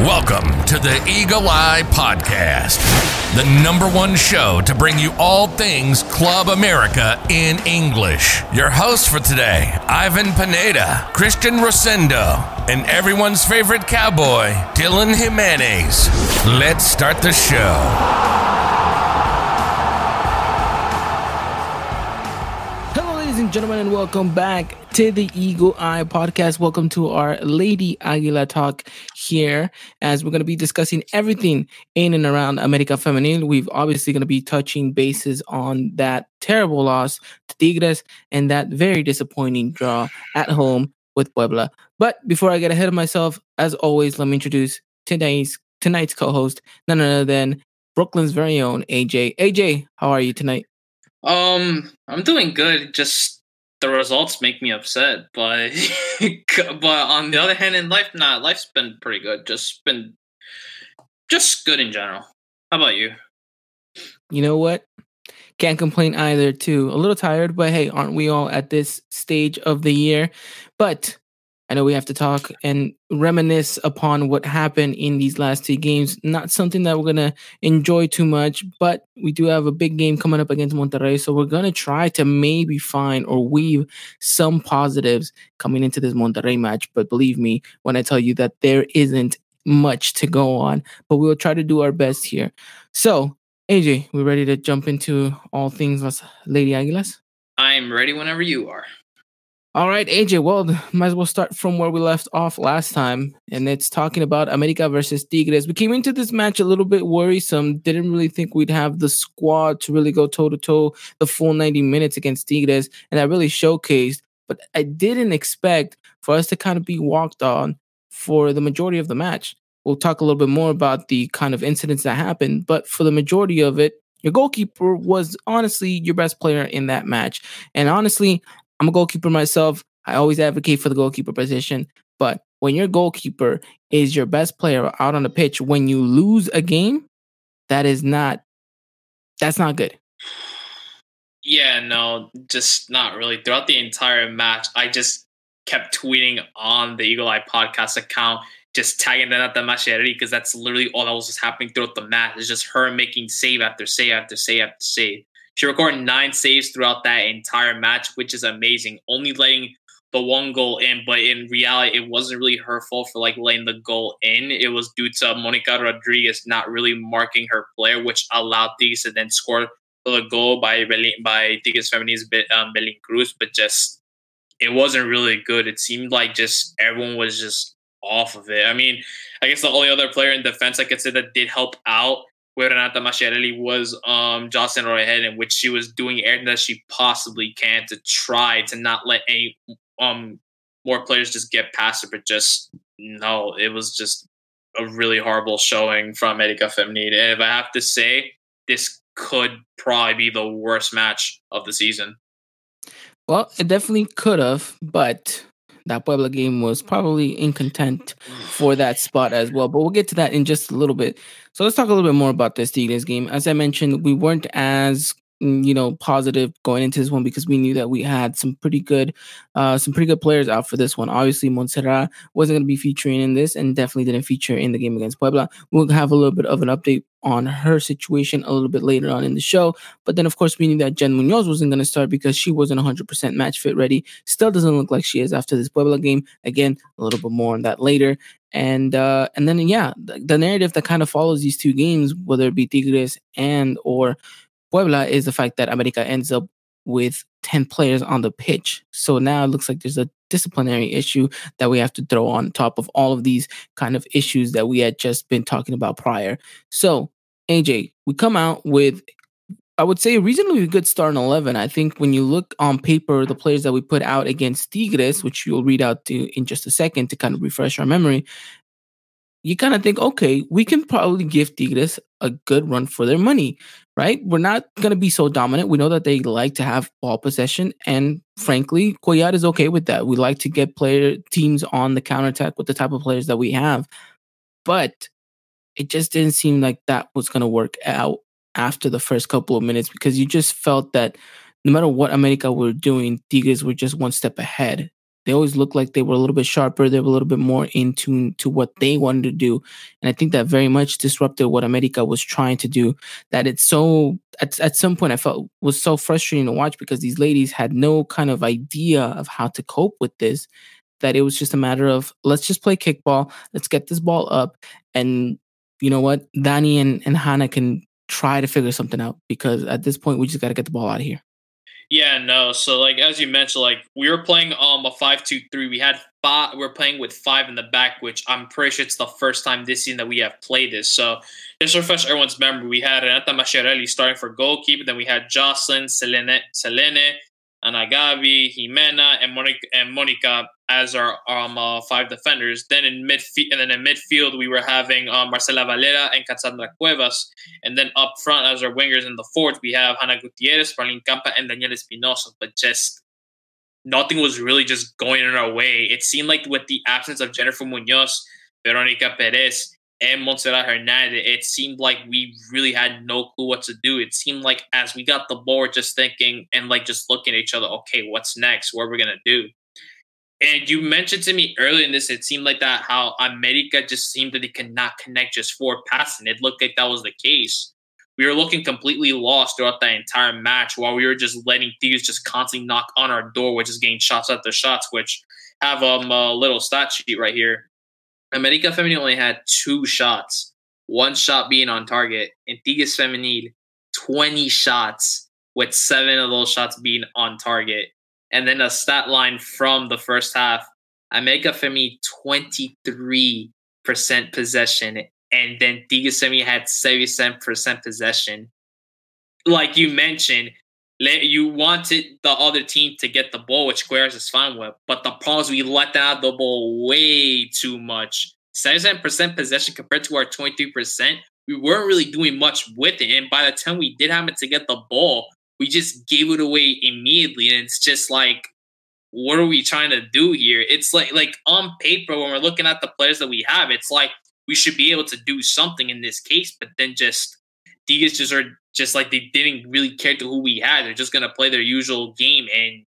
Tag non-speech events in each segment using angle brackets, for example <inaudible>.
Welcome to the Eagle Eye Podcast, the number one show to bring you all things Club America in English. Your hosts for today, Ivan Pineda, Christian Rosendo, and everyone's favorite cowboy, Dylan Jimenez. Let's start the show. Gentlemen, and welcome back to the Eagle Eye podcast. Welcome to our Lady Aguila talk here, as we're going to be discussing everything in and around America Femenil. We've obviously going to be touching bases on that terrible loss to Tigres and that very disappointing draw at home with Puebla. But before I get ahead of myself, as always, let me introduce today's tonight's co-host, none other than Brooklyn's very own AJ. AJ, how are you tonight? Um, I'm doing good. Just the results make me upset, but <laughs> but on the other hand, in life, nah, life's been pretty good. Just been just good in general. How about you? You know what? Can't complain either. Too a little tired, but hey, aren't we all at this stage of the year? But I know we have to talk and reminisce upon what happened in these last two games. Not something that we're going to enjoy too much, but we do have a big game coming up against Monterrey. So we're going to try to maybe find or weave some positives coming into this Monterrey match. But believe me when I tell you that there isn't much to go on, but we'll try to do our best here. So, AJ, we're ready to jump into all things Lady Aguilas? I'm ready whenever you are. All right, AJ. Well, might as well start from where we left off last time, and it's talking about America versus Tigres. We came into this match a little bit worrisome. Didn't really think we'd have the squad to really go toe to toe the full 90 minutes against Tigres, and that really showcased. But I didn't expect for us to kind of be walked on for the majority of the match. We'll talk a little bit more about the kind of incidents that happened, but for the majority of it, your goalkeeper was honestly your best player in that match. And honestly, I'm a goalkeeper myself. I always advocate for the goalkeeper position. But when your goalkeeper is your best player out on the pitch, when you lose a game, that is not that's not good. Yeah, no, just not really. Throughout the entire match, I just kept tweeting on the Eagle Eye podcast account, just tagging Renata Masciarelli because that's literally all that was just happening throughout the match. It's just her making save after save after save after save. She recorded nine saves throughout that entire match, which is amazing. Only letting the one goal in, but in reality, it wasn't really her fault for like letting the goal in. It was due to Monica Rodriguez not really marking her player, which allowed Tigres to then score the goal by by Tigres Femenil's um, Belen Cruz, but just it wasn't really good. It seemed like just everyone was just off of it. I mean, I guess the only other player in defense I could say that did help out where Renata Masciarelli was um, Jocelyn Orejel, in which she was doing everything that she possibly can to try to not let any um, more players just get past her. But just no, it was just a really horrible showing from America Femenil. And if I have to say, this could probably be the worst match of the season. Well, it definitely could have, but that Puebla game was probably in content for that spot as well. But we'll get to that in just a little bit. So let's talk a little bit more about this Tigres game. As I mentioned, we weren't as you know positive going into this one because we knew that we had some pretty good uh some pretty good players out for this one obviously montserrat wasn't going to be featuring in this and definitely didn't feature in the game against puebla we'll have a little bit of an update on her situation a little bit later on in the show. But then, of course, we knew that Jen Munoz wasn't going to start because she wasn't 100% match fit ready. Still doesn't look like she is after this Puebla game. Again, a little bit more on that later. And uh, and then yeah, the, the narrative that kind of follows these two games, whether it be Tigres and or Puebla, is the fact that America ends up with 10 players on the pitch. So now it looks like there's a disciplinary issue that we have to throw on top of all of these kind of issues that we had just been talking about prior. So, AJ, we come out with I would say a reasonably good start in 11. I think when you look on paper, the players that we put out against Tigres, which you'll read out to in just a second to kind of refresh our memory, you kind of think, okay, we can probably give Tigres a good run for their money, right? We're not going to be so dominant. We know that they like to have ball possession. And frankly, Cuellar is okay with that. We like to get player teams on the counterattack with the type of players that we have. But it just didn't seem like that was going to work out after the first couple of minutes because you just felt that no matter what America were doing, Tigres were just one step ahead. They always looked like they were a little bit sharper. They were a little bit more in tune to what they wanted to do. And I think that very much disrupted what America was trying to do. That it's so, at, at some point, I felt was so frustrating to watch because these ladies had no kind of idea of how to cope with this. That it was just a matter of let's just play kickball, let's get this ball up. And you know what? Danny and, and Hannah can try to figure something out because at this point, we just got to get the ball out of here. Yeah, no. So like as you mentioned, like we were playing um a five two three. We had five. We're playing with five in the back, which I'm pretty sure it's the first time this season that we have played this. So just refresh everyone's memory, we had Renata Masciarelli starting for goalkeeper. Then we had Jocelyn, Selene, Selene, Anagabi, Jimena, and Monica, and Monica as our um uh, five defenders. Then in midfield, and then in midfield we were having um, Marcela Valera and Cassandra Cuevas, and then up front as our wingers in the fourth we have Hannah Gutierrez, Marlene Campa, and Daniel Espinosa. But just nothing was really just going in our way. It seemed like with the absence of Jennifer Munoz, Veronica Perez, and Montserrat Hernandez, it seemed like we really had no clue what to do. It seemed like as we got the ball, just thinking and like just looking at each other, okay, what's next? What are we gonna do? And you mentioned to me earlier in this, it seemed like that how America just seemed that they could not connect just for passing. It looked like that was the case. We were looking completely lost throughout that entire match while we were just letting thieves just constantly knock on our door, which is getting shots after shots, which have um, a little stat sheet right here. America Femenil only had two shots, one shot being on target, and Tigres Femenil 20 shots, with seven of those shots being on target. And then a stat line from the first half America Femenil 23% possession, and then Tigres Femenil had 77% possession. Like you mentioned, you wanted the other team to get the ball, which Cuellar is fine with. But the problem is we let have the ball way too much. 77% possession compared to our 23%. We weren't really doing much with it. And by the time we did have it to get the ball, we just gave it away immediately. And it's just like, what are we trying to do here? It's like like on paper, when we're looking at the players that we have, it's like we should be able to do something in this case, but then just these just are just like they didn't really care to who we had. They're just gonna play their usual game and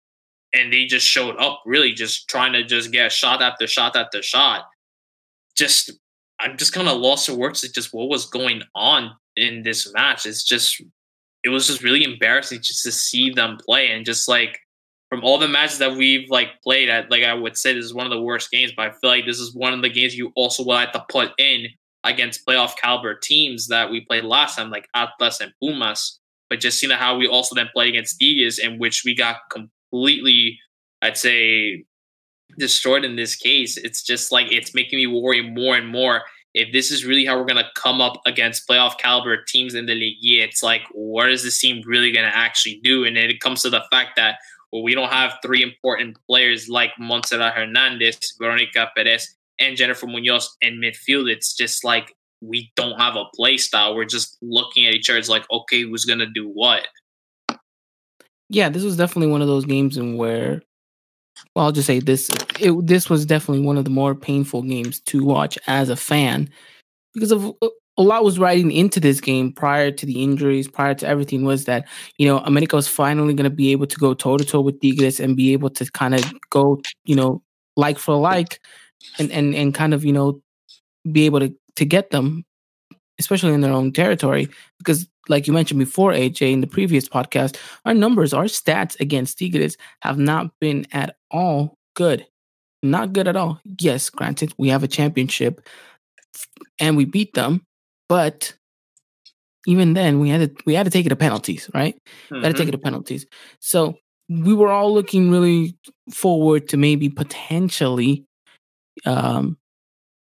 and they just showed up really just trying to just get shot after shot after shot. Just I'm just kind of lost for words at just what was going on in this match. It's just it was just really embarrassing just to see them play and just like from all the matches that we've like played at like I would say this is one of the worst games, but I feel like this is one of the games you also will have to put in against playoff caliber teams that we played last time, like Atlas and Pumas. But just seeing how we also then played against Tigres, in which we got completely, I'd say, destroyed in this case. It's just like it's making me worry more and more. If this is really how we're gonna come up against playoff caliber teams in the league, yeah, it's like what is this team really gonna actually do? And it comes to the fact that well, we don't have three important players like Montserrat Hernandez, Veronica Perez, and Jennifer Munoz in midfield, it's just like we don't have a play style. We're just looking at each other. It's like, okay, who's gonna do what? Yeah, this was definitely one of those games in where, well, I'll just say this: it, this was definitely one of the more painful games to watch as a fan because of uh, a lot was riding into this game prior to the injuries, prior to everything, was that you know America was finally going to be able to go toe to toe with Tigres and be able to kind of go, you know, like for like and and and kind of you know be able to to get them especially in their own territory because like you mentioned before aj in the previous podcast our numbers our stats against tigres have not been at all good. Not good at all. Yes granted we have a championship and we beat them but even then we had to we had to take it to penalties right? Mm-hmm. had to take it to penalties. So we were all looking really forward to maybe potentially um,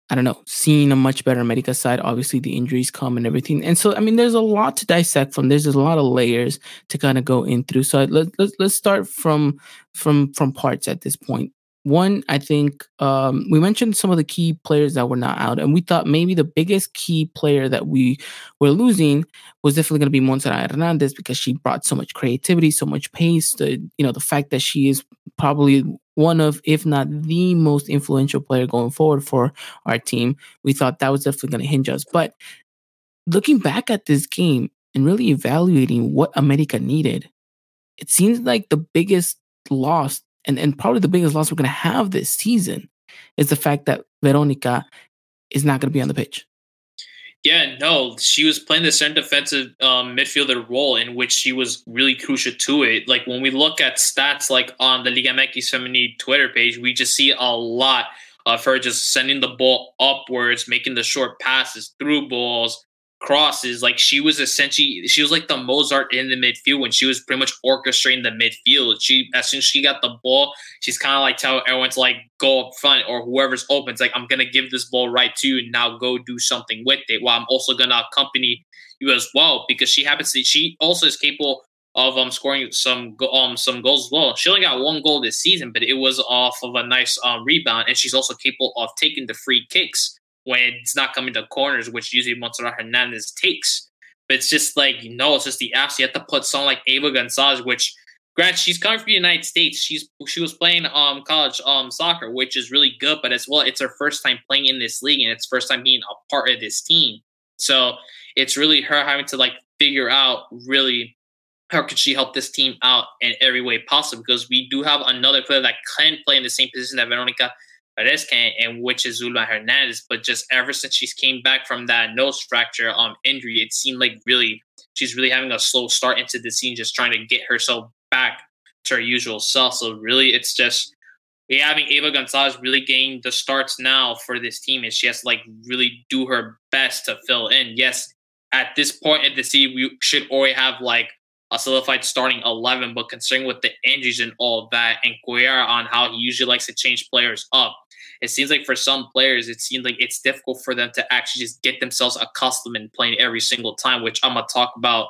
I don't know, seeing a much better America side. Obviously, the injuries come and everything, and so I mean, there's a lot to dissect from. There's a lot of layers to kind of go in through. So let's let's let's start from from from parts at this point. One, I think um, we mentioned some of the key players that were not out, and we thought maybe the biggest key player that we were losing was definitely going to be Montserrat Hernandez because she brought so much creativity, so much pace. The you know the fact that she is probably one of, if not the most influential player going forward for our team, we thought that was definitely going to hinge us. But looking back at this game and really evaluating what America needed, it seems like the biggest loss and, and probably the biggest loss we're going to have this season is the fact that Veronica is not going to be on the pitch. Yeah, no, she was playing the center defensive um, midfielder role in which she was really crucial to it. Like when we look at stats, like on the Liga MX Femenil Twitter page, we just see a lot of her just sending the ball upwards, making the short passes, through balls, crosses. Like she was essentially, she was like the Mozart in the midfield when she was pretty much orchestrating the midfield. She, as soon as she got the ball, she's kind of like telling everyone to like go up front or whoever's open. It's like, I'm to give this ball right to you. And now go do something with it. While I'm also to accompany you as well because she happens to, she also is capable of um scoring some um some goals as well. She only got one goal this season, but it was off of a nice um, rebound, and she's also capable of taking the free kicks when it's not coming to corners, which usually Montserrat Hernandez takes. But it's just like, you know, it's just the apps. You have to put someone like Ava Gonzalez, which grant she's coming from the United States. She's she was playing um college um soccer, which is really good, but as well, it's her first time playing in this league and it's first time being a part of this team. So it's really her having to like figure out really how could she help this team out in every way possible because we do have another player that can play in the same position that Veronica Perezcan, and which is Zulma Hernandez. But just ever since she's came back from that nose fracture um injury, it seemed like really she's really having a slow start into the scene, just trying to get herself back to her usual self. So really, it's just we having Ava Gonzalez really getting the starts now for this team, and she has to like really do her best to fill in. Yes, at this point in the season, we should already have like a solidified starting 11, but considering with the injuries and all that, and Cuellar on how he usually likes to change players up, it seems like for some players, it seems like it's difficult for them to actually just get themselves accustomed and playing every single time, which I'm gonna talk about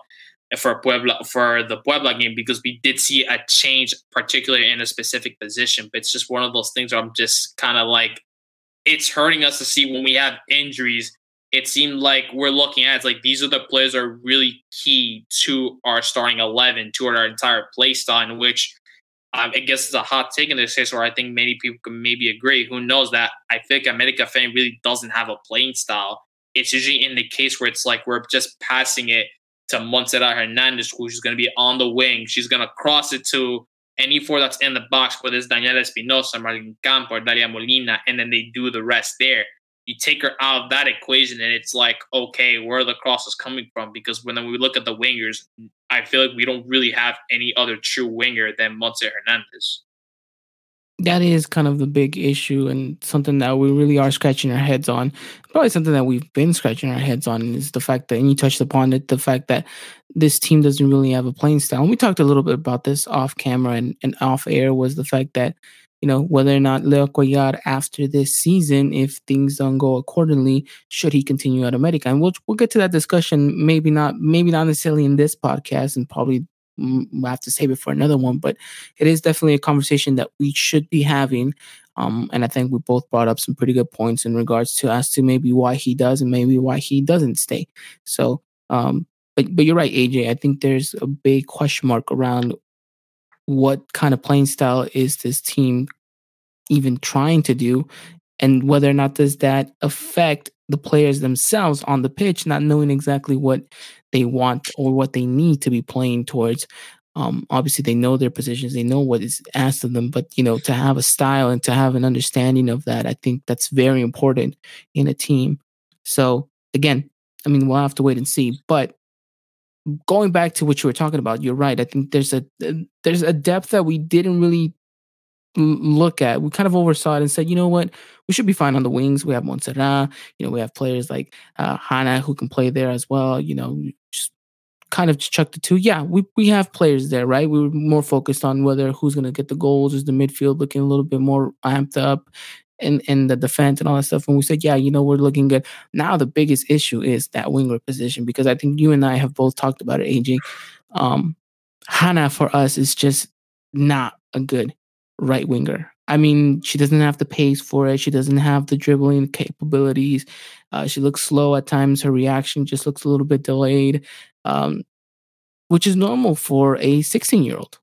for Puebla for the Puebla game because we did see a change, particularly in a specific position. But it's just one of those things where I'm just kind of like, it's hurting us to see when we have injuries. It seemed like we're looking at it's like these are the players are really key to our starting eleven, to our entire play style, in which um, I guess it's a hot take in this case, where I think many people can maybe agree. Who knows that I think America fan really doesn't have a playing style. It's usually in the case where it's like we're just passing it to Montserrat Hernandez, who's going to be on the wing. She's going to cross it to any four that's in the box, whether it's Daniela Espinosa, Marlene Campo, or Dalia Molina, and then they do the rest there you take her out of that equation and it's like, okay, where the crosses coming from? Because when we look at the wingers, I feel like we don't really have any other true winger than Montse Hernandez. That is kind of the big issue and something that we really are scratching our heads on. Probably something that we've been scratching our heads on is the fact that, and you touched upon it, the fact that this team doesn't really have a playing style. And we talked a little bit about this off camera and, and off air was the fact that you know, whether or not Leo Cuellar after this season, if things don't go accordingly, should he continue at America? And we'll we'll get to that discussion. Maybe not, maybe not necessarily in this podcast, and probably we'll have to save it for another one. But it is definitely a conversation that we should be having. Um, and I think we both brought up some pretty good points in regards to as to maybe why he does and maybe why he doesn't stay. So, um, but but you're right, AJ. I think there's a big question mark around what kind of playing style is this team even trying to do and whether or not does that affect the players themselves on the pitch not knowing exactly what they want or what they need to be playing towards. Um, obviously they know their positions they know what is asked of them but you know to have a style and to have an understanding of that i think that's very important in a team. So again i mean we'll have to wait and see but going back to what you were talking about, you're right. I think there's a there's a depth that we didn't really look at. We kind of oversaw it and said, you know what, we should be fine on the wings. We have Montserrat, you know, we have players like uh, Hannah who can play there as well. You know, just kind of chuck the two. Yeah, we we have players there, right? We were more focused on whether who's going to get the goals. Is the midfield looking a little bit more amped up? In, in the defense and all that stuff. And we said, yeah, you know, we're looking good. Now the biggest issue is that winger position because I think you and I have both talked about it, AJ. Um, Hannah for us is just not a good right winger. I mean, she doesn't have the pace for it. She doesn't have the dribbling capabilities. Uh, she looks slow at times. Her reaction just looks a little bit delayed, um, which is normal for a 16 year old.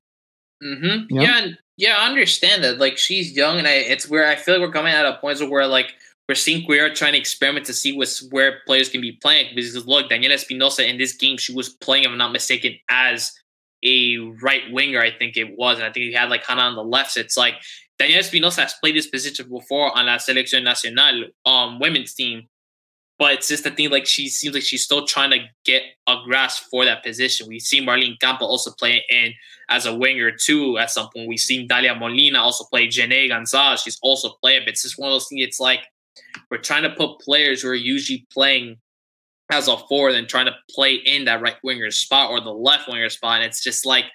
Mm-hmm. You know? Yeah, yeah, I understand that. Like she's young, and I, it's where I feel like we're coming at a point where like we're seeing we are trying to experiment to see what's where players can be playing. Because look, Daniela Espinosa in this game, she was playing, if I'm not mistaken, as a right winger, I think it was. And I think he had like Hannah on the left. So it's like Daniela Espinosa has played this position before on La Selección Nacional um, women's team. But it's just the thing, like she seems like she's still trying to get a grasp for that position. We've seen Marlene Campo also play in as a winger too at some point. We've seen Dalia Molina also play Jene Gonzalez. She's also played, but it's just one of those things. It's like we're trying to put players who are usually playing as a forward and trying to play in that right winger spot or the left winger spot. And it's just like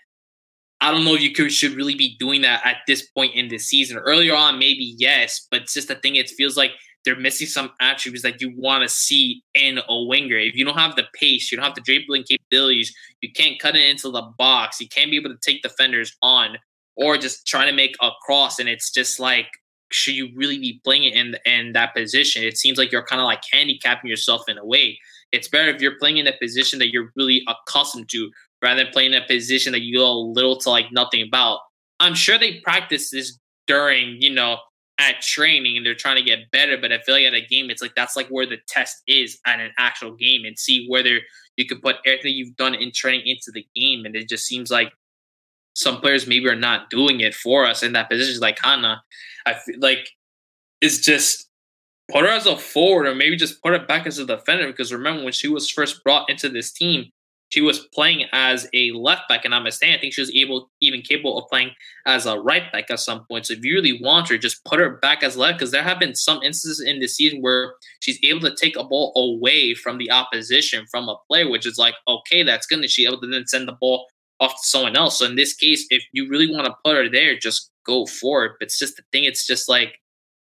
I don't know if you could, should really be doing that at this point in the season. Earlier on, maybe yes, but it's just the thing. It feels like they're missing some attributes that you want to see in a winger. If you don't have the pace, you don't have the dribbling capabilities, you can't cut it into the box, you can't be able to take defenders on, or just trying to make a cross. And it's just like, should you really be playing it in in that position? It seems like you're kind of like handicapping yourself in a way. It's better if you're playing in a position that you're really accustomed to, rather than playing in a position that you know little to like nothing about. I'm sure they practice this during, you know, at training and they're trying to get better, but I feel like at a game, it's like that's like where the test is at an actual game and see whether you can put everything you've done in training into the game. And it just seems like some players maybe are not doing it for us in that position, like Hannah. I feel like it's just put her as a forward or maybe just put her back as a defender because remember when she was first brought into this team, she was playing as a left back, and I'm mistaken. I think she was able, even capable of playing as a right back at some point. So if you really want her, just put her back as left, because there have been some instances in the season where she's able to take a ball away from the opposition from a player, which is like, okay, that's good. And she's able to then send the ball off to someone else. So in this case, if you really want to put her there, just go for it. But it's just the thing, it's just like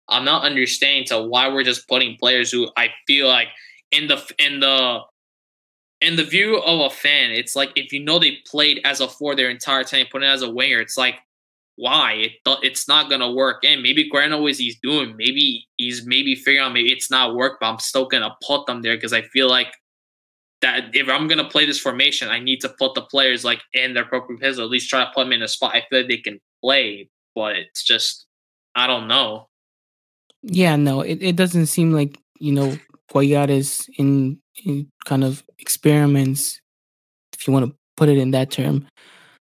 I'm not understanding to why we're just putting players who I feel like in the in the in the view of a fan, it's like if you know they played as a four their entire time, put it as a winger, it's like why it it's not gonna work. And maybe Grant always he's doing. Maybe he's maybe figuring out maybe it's not work, but I'm still gonna put them there because I feel like that if I'm gonna play this formation, I need to put the players like in their appropriate position, at least try to put them in a spot I feel like they can play. But it's just I don't know. Yeah, no, it, it doesn't seem like, you know, Cuellar's in, in kind of experiments, if you want to put it in that term,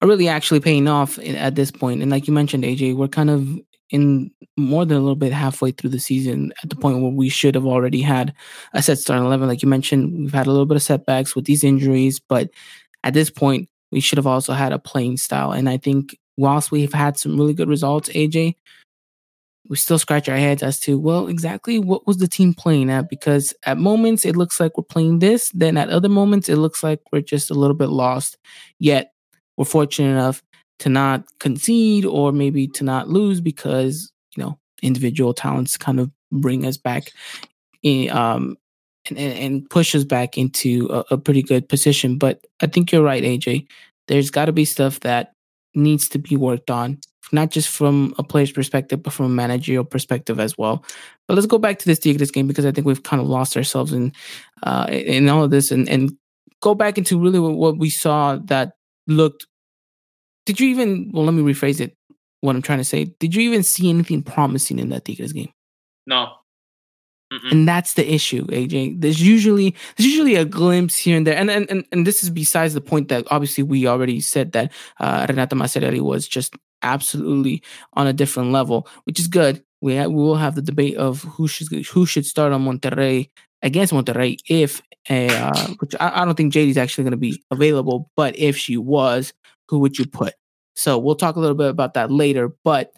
are really actually paying off at this point. And like you mentioned, AJ, we're kind of in more than a little bit halfway through the season at the point where we should have already had a set starting 11. Like you mentioned, we've had a little bit of setbacks with these injuries, but at this point, we should have also had a playing style. And I think whilst we've had some really good results, AJ, we still scratch our heads as to well exactly what was the team playing at? Because at moments it looks like we're playing this then at other moments it looks like we're just a little bit lost. Yet we're fortunate enough to not concede or maybe to not lose because you know individual talents kind of bring us back in, um and, and push us back into a, a pretty good position. But i think you're right aj there's got to be stuff that needs to be worked on not just from a player's perspective, but from a managerial perspective as well. But let's go back to this Tigres game because I think we've kind of lost ourselves in uh, in all of this, and and go back into really what we saw that looked. Did you even? Well, let me rephrase it. What I'm trying to say. Did you even see anything promising in that Tigres game? No. Mm-mm. And that's the issue, AJ. There's usually there's usually a glimpse here and there, and and and, and this is besides the point that obviously we already said that uh, Renata Masciarelli was just absolutely on a different level, which is good. We ha- we will have the debate of who should who should start on Monterrey against Monterrey if uh, which I, I don't think JD's actually going to be available, but if she was, who would you put? So we'll talk a little bit about that later. But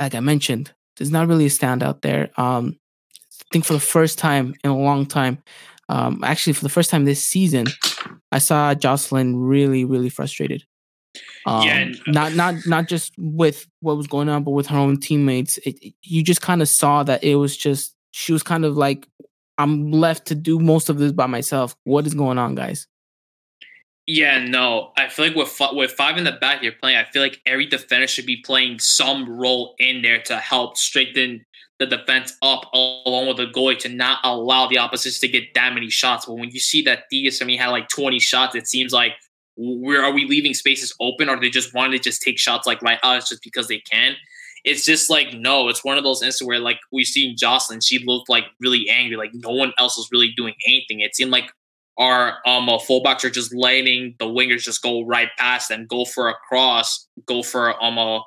like I mentioned, there's not really a standout there. Um, think for the first time in a long time, um, actually for the first time this season, I saw Jocelyn really, really frustrated. Um, yeah, and, uh, not not not just with what was going on, but with her own teammates. It, it, you just kind of saw that it was just she was kind of like, I'm left to do most of this by myself. What is going on, guys? Yeah, no. I feel like with with five in the back you're playing, I feel like every defender should be playing some role in there to help strengthen the defense up along with the goalie to not allow the opposition to get that many shots. But when you see that Tigres, I mean, had like 20 shots, it seems like where are we leaving spaces open? Or they just want to just take shots like right out just because they can? It's just like no it's one of those instances where like we've seen jocelyn she looked like really angry like no one else was really doing anything. It seemed like our um uh, fullbacks are just letting the wingers just go right past them, go for a cross, go for um a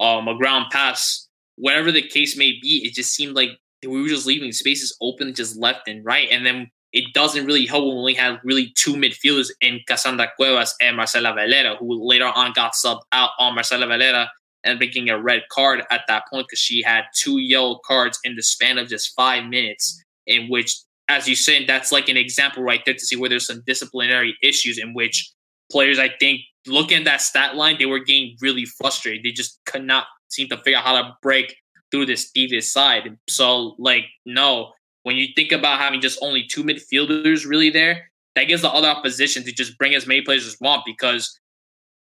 um a ground pass, whatever the case may be. It just seemed like we were just leaving spaces open just left and right, and then it doesn't really help when we have really two midfielders in Cassandra Cuevas and Marcela Valera, who later on got subbed out on Marcela Valera and making a red card at that point because she had two yellow cards in the span of just five minutes, in which, as you said, that's like an example right there to see where there's some disciplinary issues in which players, I think, looking at that stat line, they were getting really frustrated. They just could not seem to figure out how to break through this devious side. So, like, no, when you think about having just only two midfielders really there, that gives the other opposition to just bring as many players as want because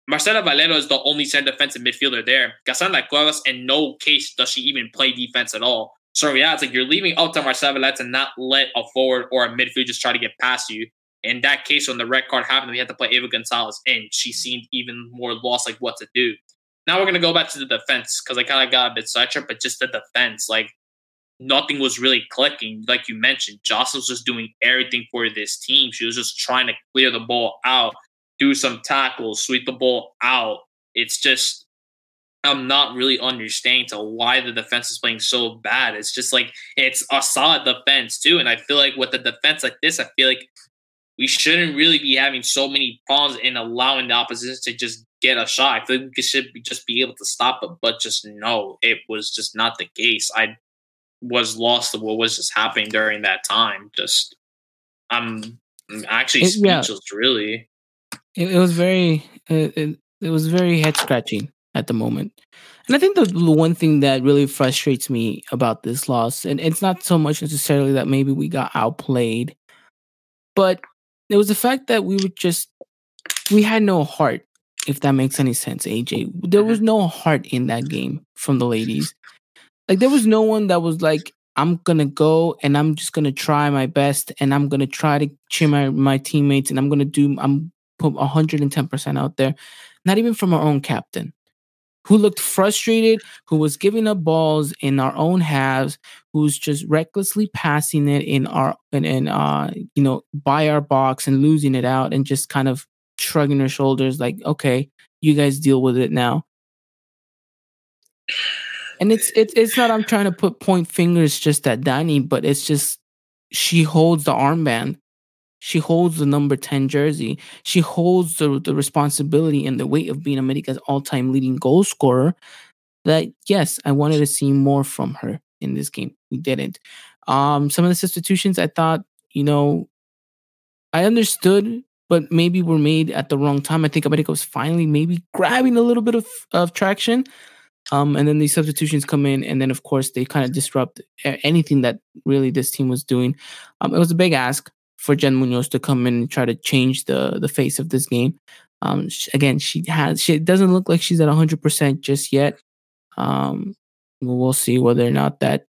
Marcela Valero is the only center defensive midfielder there. Cassandra Cuevas, in no case does she even play defense at all. So yeah, it's like you're leaving up to Marcela Valero to not let a forward or a midfielder just try to get past you. In that case, when the red card happened, we had to play Eva Gonzalez in. She seemed even more lost, like what to do. Now we're gonna go back to the defense because I kind of got a bit sidetracked, but just the defense, like nothing was really clicking. Like you mentioned, Jocelyn was just doing everything for this team. She was just trying to clear the ball out do some tackles, sweep the ball out. It's just I'm not really understanding to why the defense is playing so bad. It's just like it's a solid defense too, and I feel like with a defense like this, I feel like we shouldn't really be having so many problems in allowing the opposition to just get a shot. I feel like we should just be able to stop it, but just no, it was just not the case. I was lost to what was just happening during that time. Just I'm, I'm actually speechless, yeah. really it, it was very uh, it, it was very head scratching at the moment. And I think the, the one thing that really frustrates me about this loss, and it's not so much necessarily that maybe we got outplayed, but it was the fact that we were just we had no heart, if that makes any sense, AJ. There was mm-hmm. no heart in that game from the ladies. Like there was no one that was like, I'm gonna go and I'm just gonna try my best and I'm gonna try to cheer my, my teammates and I'm gonna do I'm put 110% out there, not even from our own captain, who looked frustrated, who was giving up balls in our own halves, who's just recklessly passing it in our in, in uh you know by our box and losing it out and just kind of shrugging her shoulders like, okay, you guys deal with it now. And it's it's it's not I'm trying to put point fingers just at Danny, but it's just she holds the armband she holds the number 10 jersey. She holds the, the responsibility and the weight of being America's all time leading goal scorer. That, yes, I wanted to see more from her in this game. We didn't. Um, some of the substitutions I thought, you know, I understood, but maybe were made at the wrong time. I think America was finally maybe grabbing a little bit of, of traction. Um, and then these substitutions come in, and then of course they kind of disrupt anything that really this team was doing. Um, it was a big ask for Jen Munoz to come in and try to change the the face of this game. Um, she, again, she has she doesn't look like she's at 100% just yet. Um, we'll see whether or not that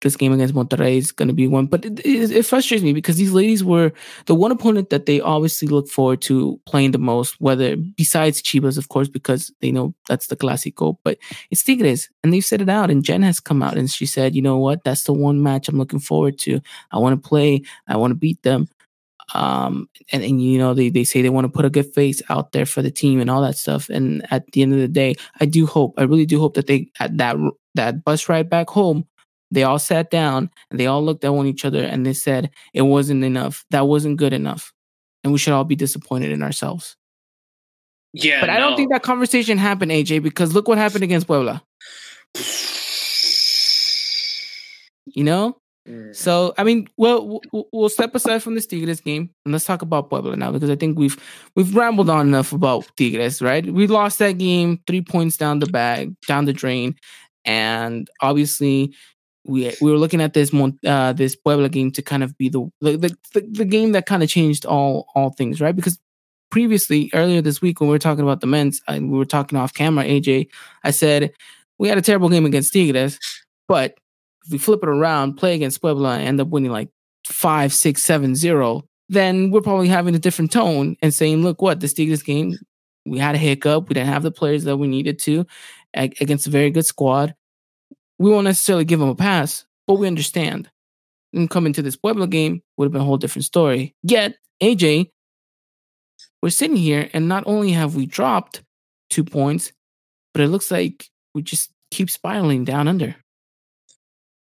this game against Monterrey is going to be one. But it, it, it, frustrates me because these ladies were the one opponent that they obviously look forward to playing the most, whether besides Chivas, of course, because they know that's the Clásico, but it's Tigres. And they've said it out. And Jen has come out and she said, you know what? That's the one match I'm looking forward to. I want to play, I want to beat them. Um, and, and you know, they, they say they want to put a good face out there for the team and all that stuff. And at the end of the day, I do hope, I really do hope that they at that that bus ride back home they all sat down and they all looked at one each other and they said it wasn't enough. That wasn't good enough. And we should all be disappointed in ourselves. Yeah. But no. I don't think that conversation happened, AJ, because look what happened against Puebla. You know? Mm. So I mean, well, we'll step aside from the Tigres game and let's talk about Puebla now because I think we've we've rambled on enough about Tigres, right? We lost that game, three points down the bag, down the drain, and obviously we we were looking at this uh, this Puebla game to kind of be the the, the, the game that kind of changed all all things, right? Because previously earlier this week when we were talking about the men's and we were talking off camera, AJ, I said we had a terrible game against Tigres, but if we flip it around, play against Puebla, and end up winning like five, six, seven, zero, then we're probably having a different tone and saying, look, what this Tigres game, we had a hiccup, we didn't have the players that we needed to against a very good squad we won't necessarily give them a pass, but we understand. And coming to this Puebla game would have been a whole different story. Yet AJ, we're sitting here, and not only have we dropped two points, but it looks like we just keep spiraling down under.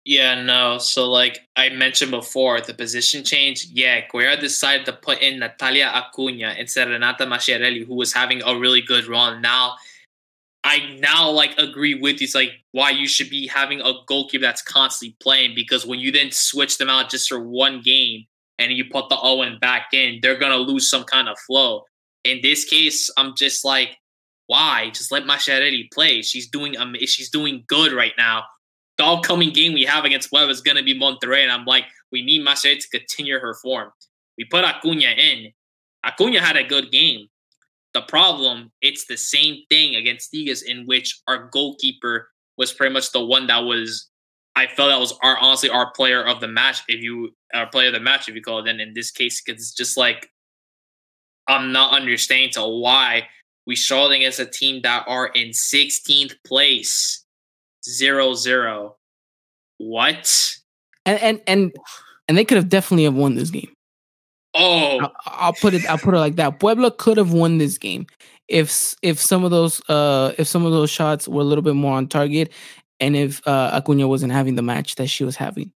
Yeah, no. So, like I mentioned before, the position change. Yeah, Cuellar decided to put in Natalia Acuna instead of Renata Masciarelli, who was having a really good run. Now, I now like agree with you. It's like why you should be having a goalkeeper that's constantly playing because when you then switch them out just for one game and you put the Owen back in, they're gonna lose some kind of flow. In this case, I'm just like, why? Just let Masciarelli play. She's doing um, she's doing good right now the upcoming game we have against Web is to be Monterrey. And I'm like, we need Maseret to continue her form. We put Acuna in. Acuna had a good game. The problem, it's the same thing against Tigres, in which our goalkeeper was pretty much the one that was, I felt that was our honestly our player of the match. If you our player of the match, if you call it, then in this case, it's just like I'm not understanding to why we struggled against a team that are in 16th place zero zero. What? And and and and they could have definitely have won this game. Oh, I'll, I'll put it. I'll put it like that. Puebla could have won this game if if some of those uh if some of those shots were a little bit more on target, and if uh, Acuna wasn't having the match that she was having.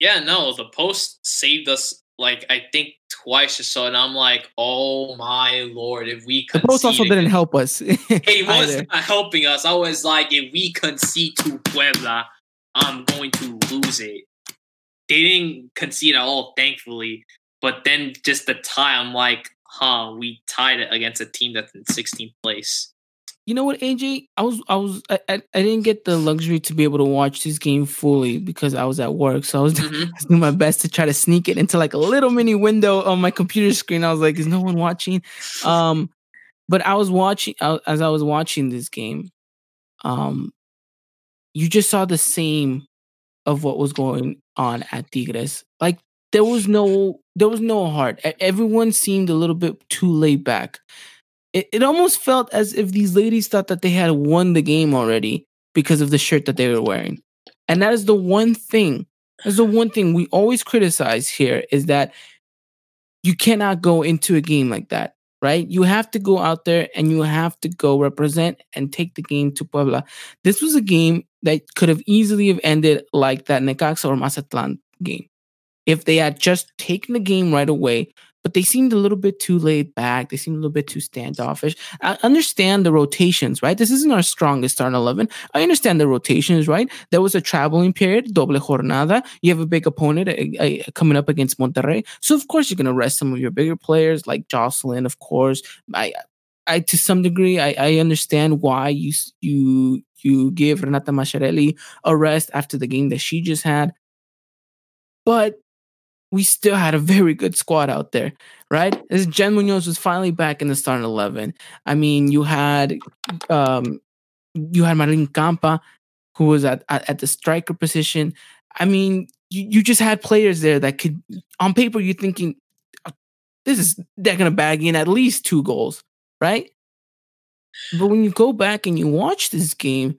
Yeah, no, the post saved us like I think twice or so, and I'm like, oh my lord, if we the post also didn't help us. <laughs> it <laughs> was not helping us. I was like, if we concede to Puebla, I'm going to lose it. They didn't concede at all, thankfully. But then just the tie, I'm like, huh, we tied it against a team that's in 16th place you know what, AJ? I was I was I, I, I didn't get the luxury to be able to watch this game fully because I was at work. So I was, <laughs> mm-hmm. I was doing my best to try to sneak it into like a little mini window on my computer screen. I was like, is no one watching? Um, but I was watching as I was watching this game. Um, you just saw the same of what was going on at Tigres. Like there was no there was no heart. Everyone seemed a little bit too laid back it, it almost felt as if these ladies thought that they had won the game already because of the shirt that they were wearing. And that is the one thing, that's the one thing we always criticize here is that you cannot go into a game like that, right? You have to go out there and you have to go represent and take the game to Puebla. This was a game that could have easily have ended like that Necaxa or Mazatlan game. If they had just taken the game right away, but they seemed a little bit too laid back. They seemed a little bit too standoffish. I understand the rotations, right? This isn't our strongest starting 11. I understand the rotations, right? There was a traveling period, doble jornada. You have a big opponent uh, uh, coming up against Monterrey. So, of course, you're going to rest some of your bigger players like Jocelyn, of course. I, I to some degree, I, I understand why you you you give Renata Masciarelli a rest after the game that she just had. But we still had a very good squad out there, right? As Jen Munoz was finally back in the starting eleven. I mean, you had um, you had Marin Campa, who was at, at, at the striker position. I mean, you, you just had players there that could, on paper, you're thinking, oh, this is they're gonna bag in at least two goals, right? But when you go back and you watch this game,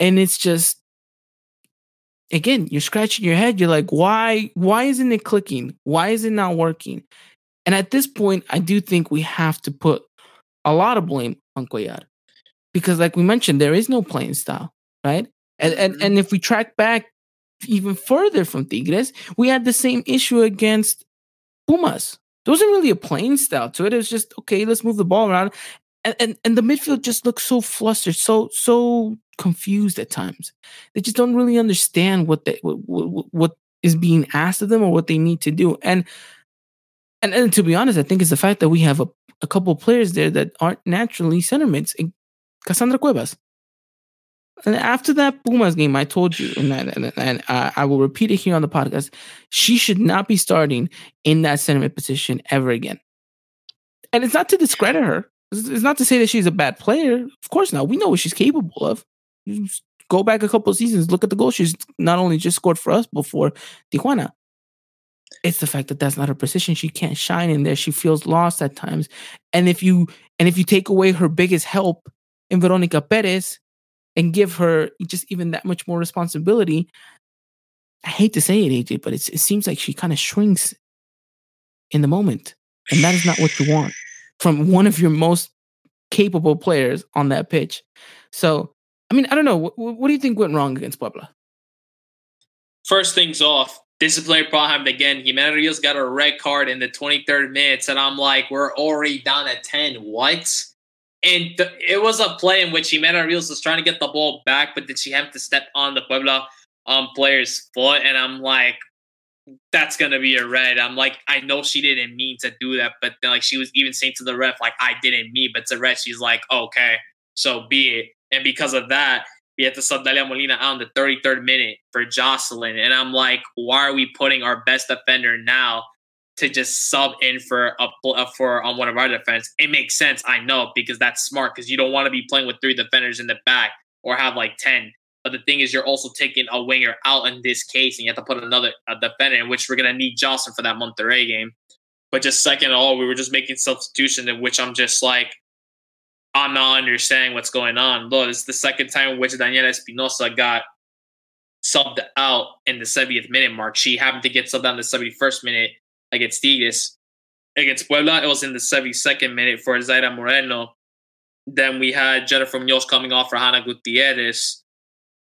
and it's just again, you're scratching your head. You're like, why, why isn't it clicking? Why is it not working? And at this point, I do think we have to put a lot of blame on Cuellar. Because like we mentioned, there is no playing style, right? And and, mm-hmm. and if we track back even further from Tigres, we had the same issue against Pumas. There wasn't really a playing style to it. It was just okay, let's move the ball around. And, and and the midfield just looks so flustered, so so confused at times. They just don't really understand what they what, what, is being asked of them or what they need to do. And and, and to be honest, I think it's the fact that we have a, a couple players there that aren't naturally center mids. Cassandra Cuevas. And after that Pumas game, I told you, and, and, and uh, I will repeat it here on the podcast, she should not be starting in that mid position ever again. And it's not to discredit her. It's not to say that she's a bad player. Of course not. We know what she's capable of go back a couple seasons, look at the goals she's not only just scored for us before Tijuana. It's the fact that that's not her position. She can't shine in there. She feels lost at times. And if you and if you take away her biggest help in Veronica Perez and give her just even that much more responsibility, I hate to say it, AJ, but it seems like she kind of shrinks in the moment. And that is not what you want from one of your most capable players on that pitch. So, I mean, I don't know. What, what do you think went wrong against Puebla? First things off, disciplinary problem again. Jimena Rios got a red card in the 23rd minutes, and I'm like, we're already down at 10. What? And th- it was a play in which Jimena Rios was trying to get the ball back, but did she have to step on the Puebla um, player's foot? And I'm like, that's gonna be a red. I'm like, I know she didn't mean to do that, but then like she was even saying to the ref, like, I didn't mean, but a red. She's like, okay, so be it. And because of that, we had to sub Dalia Molina out in the 33rd minute for Jocelyn. And I'm like, why are we putting our best defender now to just sub in for a uh, for on one of our defense? It makes sense, I know, because that's smart. Because you don't want to be playing with three defenders in the back or have like 10. But the thing is, you're also taking a winger out in this case, and you have to put another defender in, which we're gonna need Jocelyn for that Monterrey game. But just second all, we were just making substitutions in which I'm just like, I'm not understanding what's going on. Look, it's the second time which Daniela Espinosa got subbed out in the 70th minute mark. She happened to get subbed out in the 71st minute against Tigres. Against Puebla, it was in the 72nd minute for Zaira Moreno. Then we had Jennifer Munoz coming off for Hannah Gutierrez.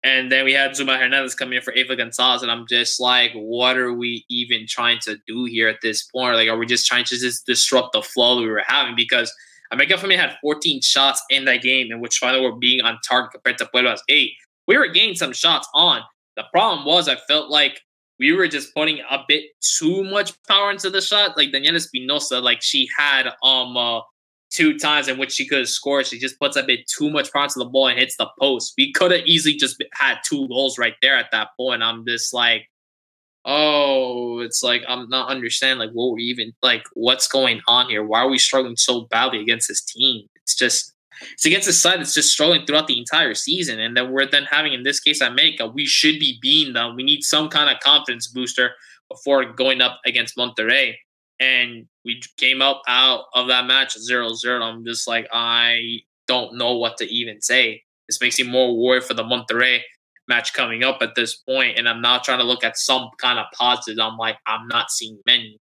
And then we had Zuma Hernandez coming in for Ava Gonzalez. And I'm just like, what are we even trying to do here at this point? Like, are we just trying to just disrupt the flow we were having? Because – America Femenil had 14 shots in that game, in which finally were being on target compared to Puebla's eight. We were getting some shots on. The problem was, I felt like we were just putting a bit too much power into the shot. Like Daniela Espinosa, like she had um uh, two times in which she could have scored. She just puts a bit too much power into the ball and hits the post. We could have easily just had two goals right there at that point. I'm just like, oh, it's like I'm not understanding like what we even like what's going on here. Why are we struggling so badly against this team? It's just it's against a side that's just struggling throughout the entire season, and then we're then having in this case America, we should be beating them. We need some kind of confidence booster before going up against Monterrey. And we came up out of that match 0-0. I'm just like I don't know what to even say. This makes me more worried for the Monterrey match coming up at this point, and I'm not trying to look at some kind of positives. I'm like, I'm not seeing many.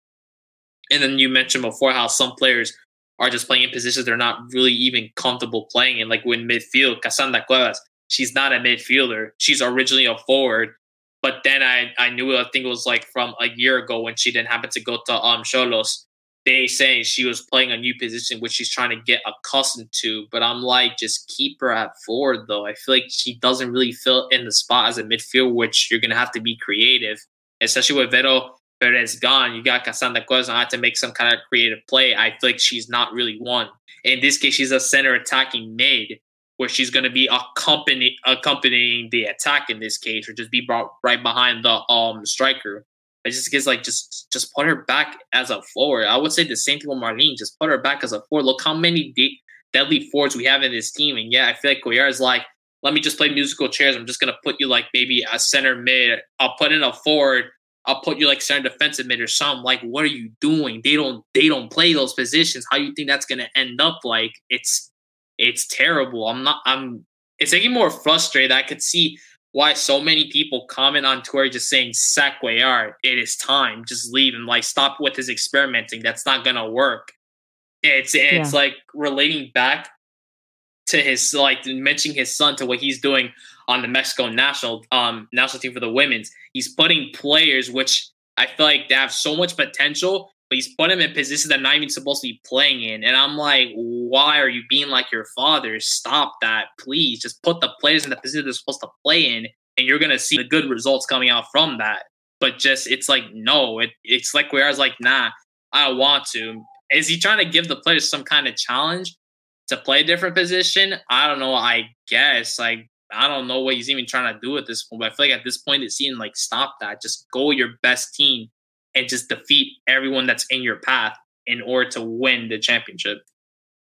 And then you mentioned before how some players are just playing in positions they're not really even comfortable playing in. Like when midfield, Cassandra Cuevas, she's not a midfielder. She's originally a forward. But then I, I knew I think it was like from a year ago when she didn't happen to go to um Xolos they saying she was playing a new position which she's trying to get accustomed to. But I'm like, just keep her at forward though. I feel like she doesn't really fill in the spot as a midfield, which you're gonna have to be creative, especially with Vero Perez gone. You got Cassandra I have to make some kind of creative play. I feel like she's not really one. In this case, she's a center attacking mid, where she's going to be accompany, accompanying the attack in this case, or just be brought right behind the um striker. It just gets like just just put her back as a forward. I would say the same thing with Marlene. Just put her back as a forward. Look how many de- deadly forwards we have in this team. And yeah, I feel like Cuellar is like, let me just play musical chairs. I'm just gonna put you like maybe a center mid. I'll put in a forward. I'll put you like center defensive mid or something. Like, what are you doing? They don't they don't play those positions. How you think that's gonna end up? Like, it's it's terrible. I'm not. I'm. It's making more frustrated. I could see why so many people comment on Twitter just saying sack it is time, just leave him, like stop with his experimenting. That's not gonna work. It's it's yeah. like relating back to his like mentioning his son to what he's doing on the Mexico national um national team for the women's. He's putting players which I feel like they have so much potential, but he's put him in positions they're not even supposed to be playing in. And I'm like, why are you being like your father? Stop that, please. Just put the players in the position they're supposed to play in, and you're gonna see the good results coming out from that. But just it's like no, it, it's like where I was like, nah, I want to. Is he trying to give the players some kind of challenge to play a different position? I don't know. I guess like I don't know what he's even trying to do at this point. But I feel like at this point, it's seems like stop that. Just go your best team and just defeat everyone that's in your path in order to win the championship.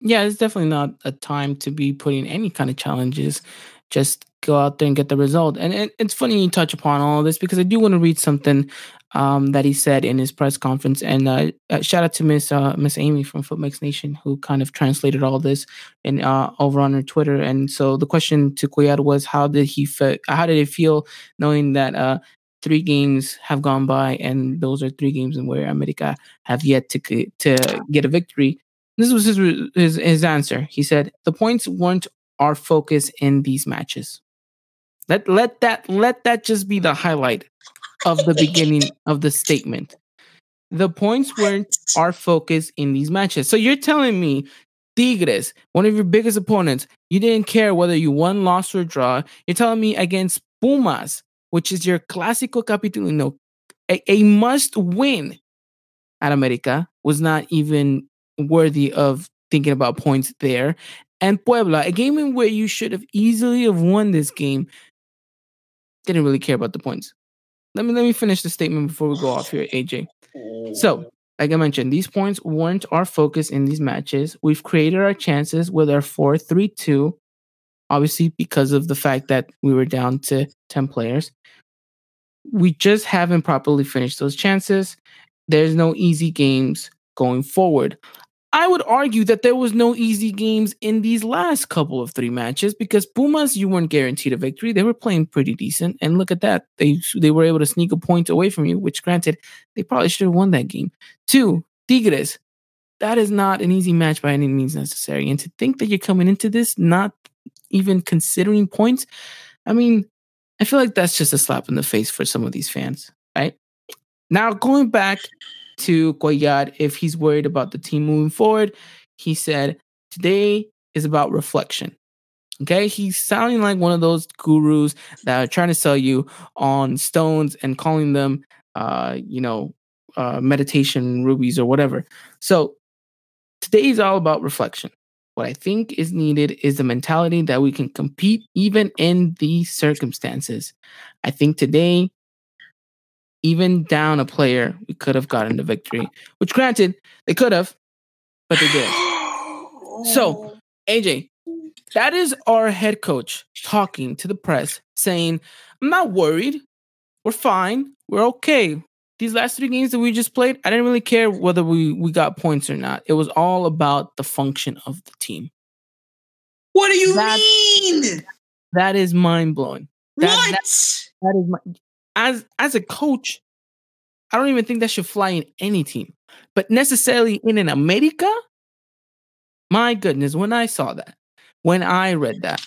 Yeah, it's definitely not a time to be putting any kind of challenges. Just go out there and get the result. And it, it's funny you touch upon all this because I do want to read something um, that he said in his press conference. And uh, uh, shout out to Miss uh, Miss Amy from Footmix Nation who kind of translated all this and uh, over on her Twitter. And so the question to Cuellar was, how did he fe- How did it feel knowing that uh, three games have gone by, and those are three games in where America have yet to to get a victory. This was his, his his answer. He said the points weren't our focus in these matches. Let let that let that just be the highlight of the beginning <laughs> of the statement. The points weren't our focus in these matches. So you're telling me Tigres, one of your biggest opponents, you didn't care whether you won, lost, or draw. You're telling me against Pumas, which is your clásico capitalino, a, a must win at America, was not even worthy of thinking about points there. And Puebla, a game in where you should have easily have won this game, didn't really care about the points. Let me let me finish the statement before we go off here, AJ. So, oh. like I mentioned, these points weren't our focus in these matches. We've created our chances with our 4 3 2, obviously, because of the fact that we were down to 10 players. We just haven't properly finished those chances. There's no easy games going forward. I would argue that there was no easy games in these last couple of three matches because Pumas, you weren't guaranteed a victory. They were playing pretty decent, and look at that. They they were able to sneak a point away from you, which granted they probably should have won that game. Two, Tigres, that is not an easy match by any means necessary. And to think that you're coming into this not even considering points, I mean, I feel like that's just a slap in the face for some of these fans, right? Now going back to Cuellar if he's worried about the team moving forward. He said, Today is about reflection. Okay, he's sounding like one of those gurus that are trying to sell you on stones and calling them, uh, you know, uh, meditation rubies or whatever. So today is all about reflection. What I think is needed is the mentality that we can compete even in these circumstances. I think today even down a player, we could have gotten the victory. Which, granted, they could have, but they did. So, AJ, that is our head coach talking to the press, saying, "I'm not worried. We're fine. We're okay. These last three games that we just played, I didn't really care whether we we got points or not. It was all about the function of the team." What do you that, mean? That is mind blowing. What? That, that is my, as as a coach, I don't even think that should fly in any team. But necessarily in an America, my goodness, when I saw that, when I read that,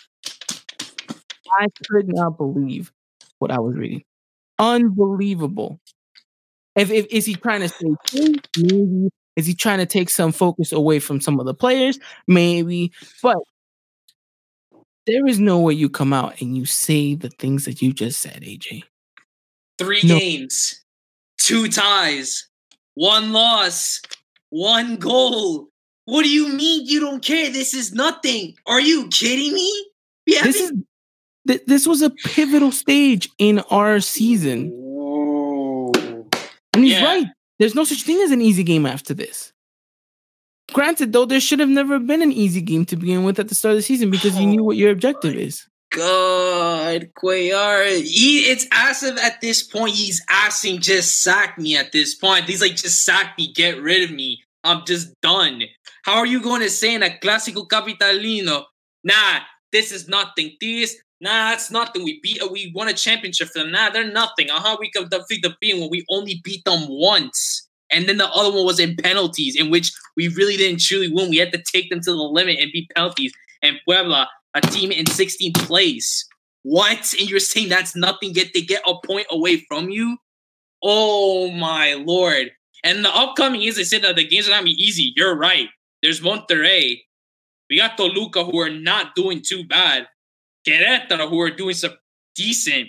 I could not believe what I was reading. Unbelievable. If, if is he trying to say maybe is he trying to take some focus away from some of the players? Maybe, but there is no way you come out and you say the things that you just said, AJ. Three no. games, two ties, one loss, one goal. What do you mean you don't care? This is nothing. Are you kidding me? Yeah, this is th- this was a pivotal stage in our season. And he's yeah. right. There's no such thing as an easy game after this. Granted, though, there should have never been an easy game to begin with at the start of the season because you oh knew what your objective is. God, Cuellar. He, it's as if at this point he's asking, just sack me at this point. He's like, just sack me, get rid of me. I'm just done. How are you going to say in a Clásico Capitalino, nah, this is nothing. This, nah, that's nothing. We beat, we won a championship for them. Nah, they're nothing. Uh huh. We could defeat the being when we only beat them once. And then the other one was in penalties, in which we really didn't truly win. We had to take them to the limit and beat penalties. And Puebla, a team in 16th place. What? And you're saying that's nothing yet they get a point away from you? Oh my lord. And the upcoming is I said that the games are not be easy. You're right. There's Monterrey. We got Toluca who are not doing too bad. Querétaro who are doing some decent.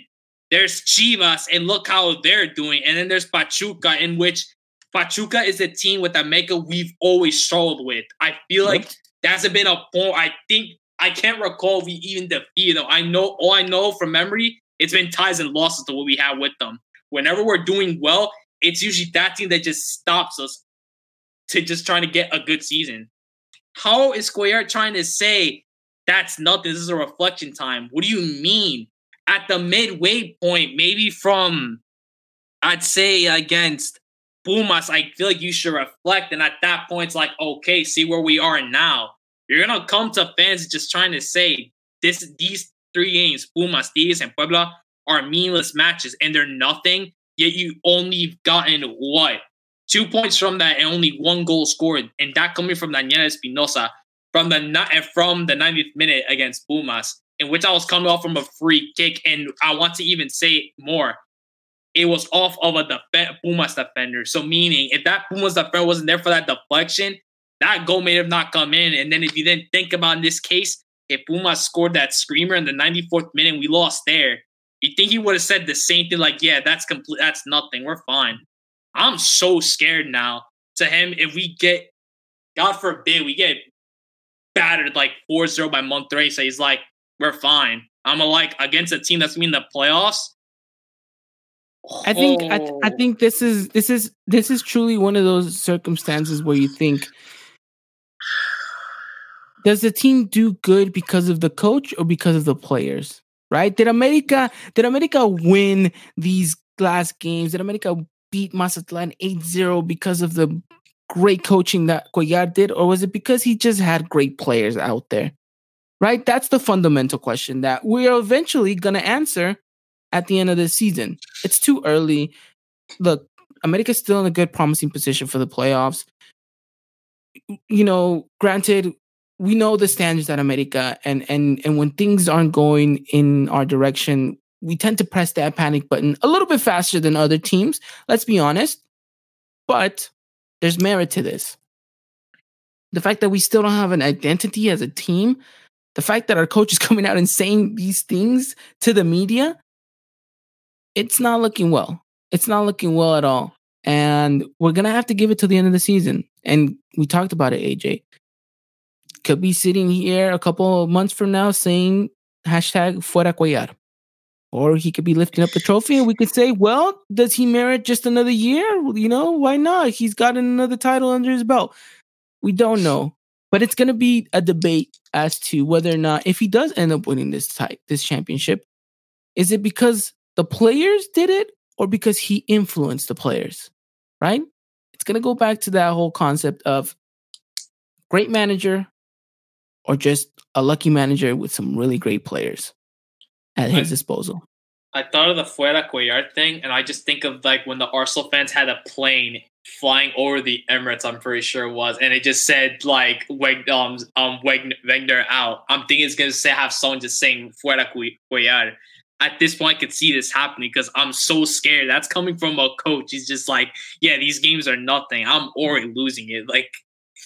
There's Chivas and look how they're doing. And then there's Pachuca in which Pachuca is a team with America we've always struggled with. I feel yep. like that's been a point. I think I can't recall we even defeated them. I know all I know from memory, it's been ties and losses to what we have with them. Whenever we're doing well, it's usually that team that just stops us to just trying to get a good season. How is Cuellar trying to say that's nothing? This is a reflection time. What do you mean? At the midway point, maybe from I'd say against Pumas, I feel like you should reflect. And at that point, it's like, okay, see where we are now. You're gonna come to fans just trying to say this these three games, Pumas, Tigres, and Puebla, are meaningless matches and they're nothing. Yet you only gotten what two points from that and only one goal scored, and that coming from Daniela Espinosa from the and eh, from the 90th minute against Pumas, in which I was coming off from a free kick, and I want to even say more. It was off of a def- Pumas defender. So meaning, if that Pumas defender wasn't there for that deflection, that goal may have not come in. And then if you didn't think about in this case, if Pumas scored that screamer in the 94th minute, we lost there. You think he would have said the same thing, like, "Yeah, that's complete. That's nothing. We're fine." I'm so scared now to him if we get, God forbid, we get battered like 4-0 by Monterrey. So he's like, we're fine. I'm a, like against a team that's in the playoffs. I think I, th- I oh. think this is this is this is truly one of those circumstances where you think does the team do good because of the coach or because of the players? Right? Did America did America win these last games? Did America beat Mazatlan 8-0 because of the great coaching that Cuellar did, or was it because he just had great players out there? Right? That's the fundamental question that we're eventually going to answer at the end of the season. It's too early. Look, America's still in a good, promising position for the playoffs. You know, granted, we know the standards at America, and and and when things aren't going in our direction, we tend to press that panic button a little bit faster than other teams. Let's be honest, but there's merit to this. The fact that we still don't have an identity as a team, the fact that our coach is <laughs> coming out and saying these things to the media, it's not looking well. It's not looking well at all. And we're going to have to give it to the end of the season. And we talked about it, AJ. Could be sitting here a couple of months from now saying hashtag fuera Cuellar. Or he could be lifting up the trophy and we could say, well, does he merit just another year? You know, why not? He's got another title under his belt. We don't know. But it's going to be a debate as to whether or not, if he does end up winning this type, this championship, is it because the players did it or because he influenced the players? Right? It's going to go back to that whole concept of great manager or just a lucky manager with some really great players at his I, disposal. I thought of the Fuera Cuellar thing, and I just think of like when the Arsenal fans had a plane flying over the Emirates. I'm pretty sure it was, and it just said like Weg, um um Wenger out. I'm thinking it's gonna say have someone just saying Fuera Cuellar. At this point, I could see this happening because I'm so scared. That's coming from a coach. He's just like, yeah, these games are nothing. I'm already losing it. Like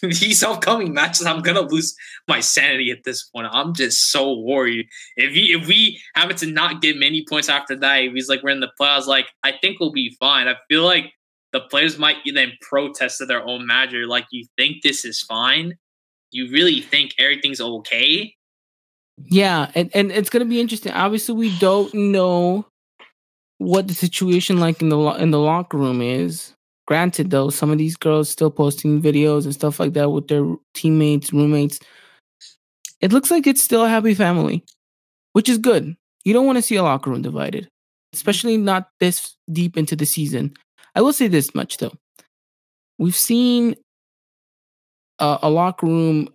<laughs> these upcoming matches, I'm gonna lose my sanity at this point. I'm just so worried. If he, if we happen to not get many points after that, if he's like we're in the playoffs, like I think we'll be fine. I feel like the players might then protest to their own manager. Like, you think this is fine? You really think everything's okay? Yeah, and, and it's gonna be interesting. Obviously, we don't know what the situation like in the in the locker room is. Granted, though, some of these girls still posting videos and stuff like that with their teammates, roommates. It looks like it's still a happy family, which is good. You don't want to see a locker room divided, especially not this deep into the season. I will say this much though: we've seen a, a locker room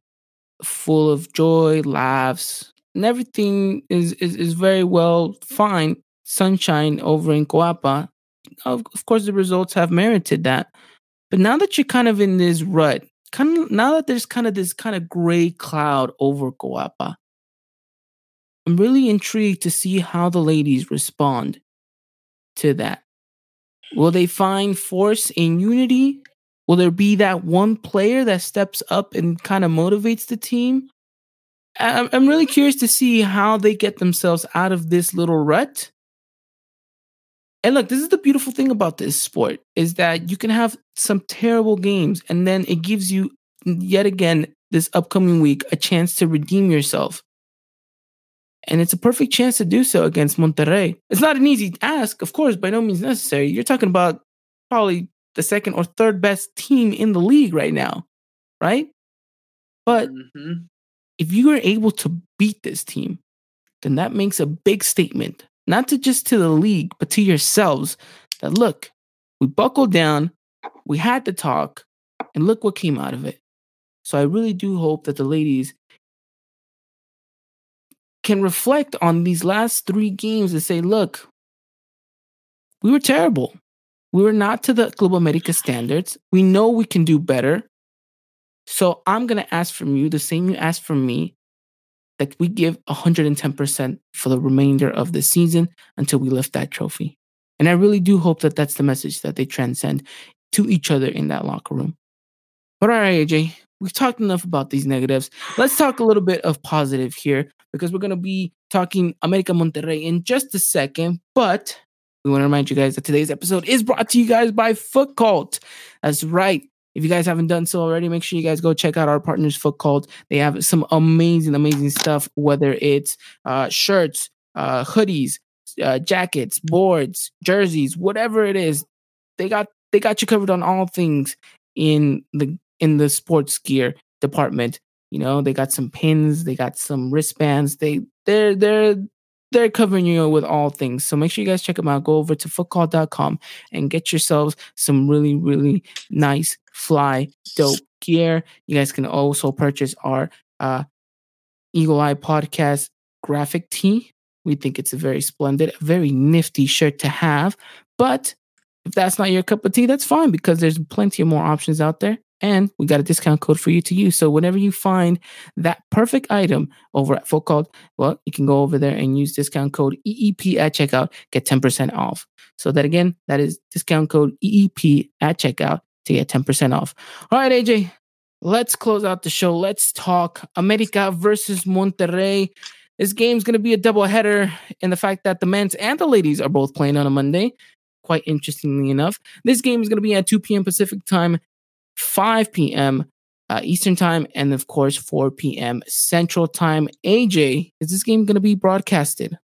full of joy, laughs, and everything is is, is very well fine, sunshine over in Coapa of, of course, the results have merited that. But now that you're kind of in this rut, kind of now that there's kind of this kind of gray cloud over Coapa, I'm really intrigued to see how the ladies respond to that. Will they find force in unity? Will there be that one player that steps up and kind of motivates the team? I'm really curious to see how they get themselves out of this little rut and look, this is the beautiful thing about this sport is that you can have some terrible games and then it gives you yet again this upcoming week a chance to redeem yourself. And it's a perfect chance to do so against Monterrey. It's not an easy ask, of course, by no means necessary. You're talking about probably the second or third best team in the league right now, right? But mm-hmm. if you are able to beat this team, then that makes a big statement not to just to the league, but to yourselves that look, we buckled down, we had to talk, and look what came out of it. So I really do hope that the ladies can reflect on these last three games and say, look, we were terrible. We were not to the Club America standards. We know we can do better. So I'm going to ask from you the same you asked from me that we give 110% for the remainder of the season until we lift that trophy. And I really do hope that that's the message that they transcend to each other in that locker room. But all right, AJ, we've talked enough about these negatives. Let's talk a little bit of positive here because we're going to be talking America Monterrey in just a second. But we want to remind you guys that today's episode is brought to you guys by Foot Cult. That's right. If you guys haven't done so already, make sure you guys go check out our partners, Foot Cult. They have some amazing, amazing stuff, whether it's uh, shirts, uh, hoodies, uh, jackets, boards, jerseys, whatever it is. They got they got you covered on all things in the in the sports gear department. You know, they got some pins, they got some wristbands. They they're they're they're covering you with all things. So make sure you guys check them out. Go over to footcult.com and get yourselves some really, really nice, fly, dope gear. You guys can also purchase our uh, Eagle Eye Podcast graphic tee. We think it's a very splendid, very nifty shirt to have. But if that's not your cup of tea, that's fine because there's plenty of more options out there. And we got a discount code for you to use. So whenever you find that perfect item over at Foot Cult, well, you can go over there and use discount code EEP at checkout, get 10% off. So that again, that is discount code EEP at checkout to get 10% off. All right, AJ, let's close out the show. Let's talk America versus Monterrey. This game's going to be a double header in the fact that the men's and the ladies are both playing on a Monday. Quite interestingly enough, this game is going to be at 2 p.m. Pacific time 5 p.m. Uh, Eastern time, and of course 4 p.m. Central time. AJ, is this game going to be broadcasted?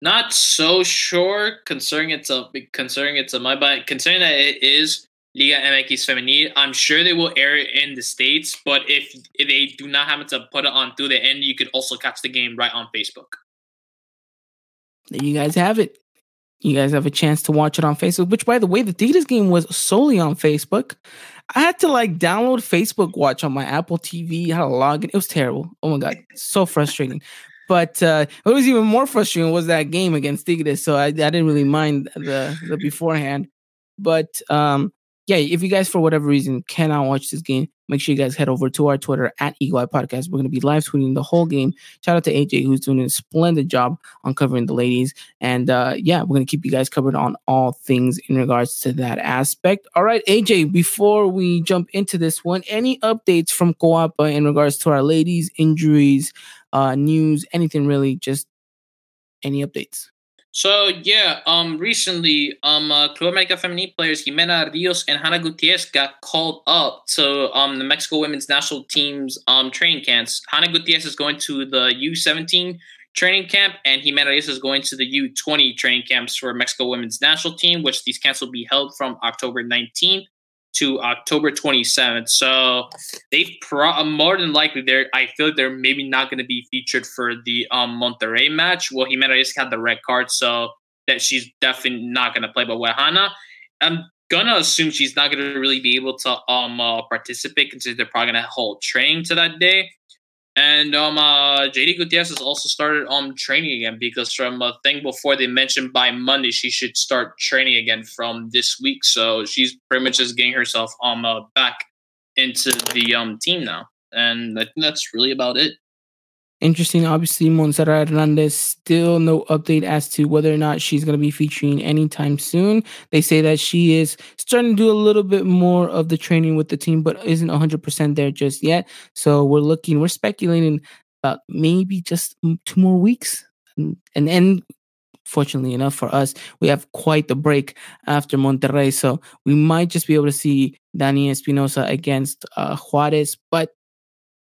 Not so sure, considering it's a considering it's a my but considering that it is Liga MX Femenil, I'm sure they will air it in the states. But if, if they do not happen to put it on through the end, you could also catch the game right on Facebook. There you guys have it you guys have a chance to watch it on Facebook, which by the way, the Tigres game was solely on Facebook. I had to like download Facebook Watch on my Apple TV, had to log in. It was terrible. Oh my god, so frustrating. But uh, what was even more frustrating was that game against Tigres. So I, I didn't really mind the the beforehand. But um, yeah, if you guys for whatever reason cannot watch this game, make sure you guys head over to our Twitter at Eagle Eye Podcast. We're going to be live tweeting the whole game. Shout out to AJ who's doing a splendid job on covering the ladies, and uh, yeah, we're going to keep you guys covered on all things in regards to that aspect. All right, AJ, before we jump into this one, any updates from Coapa in regards to our ladies injuries, uh, news, anything really? Just any updates? So yeah, um, recently, um, uh, Club America Femenil players Jimena Rios and Hannah Gutierrez got called up to um the Mexico women's national team's um training camps. Hannah Gutierrez is going to the U17 training camp, and Jimena Rios is going to the U20 training camps for Mexico women's national team, which these camps will be held from October 19th to October 27th. So they pro- more than likely they're I feel like they're maybe not going to be featured for the um Monterrey match. Well, Jimena just had the red card, so that she's definitely not going to play. But with Hannah, I'm gonna assume she's not going to really be able to um uh, participate considering they're probably going to hold training to that day. And um, uh, JD Gutierrez has also started um training again because from a thing before they mentioned by Monday she should start training again from this week. So she's pretty much just getting herself um uh, back into the um team now, and I think that's really about it. Interesting. Obviously, Montserrat Hernandez still no update as to whether or not she's going to be featuring anytime soon. They say that she is starting to do a little bit more of the training with the team, but isn't 100% there just yet. So we're looking, we're speculating about maybe just two more weeks. And, then, fortunately enough for us, we have quite the break after Monterrey. So we might just be able to see Dani Espinosa against uh, Juarez, but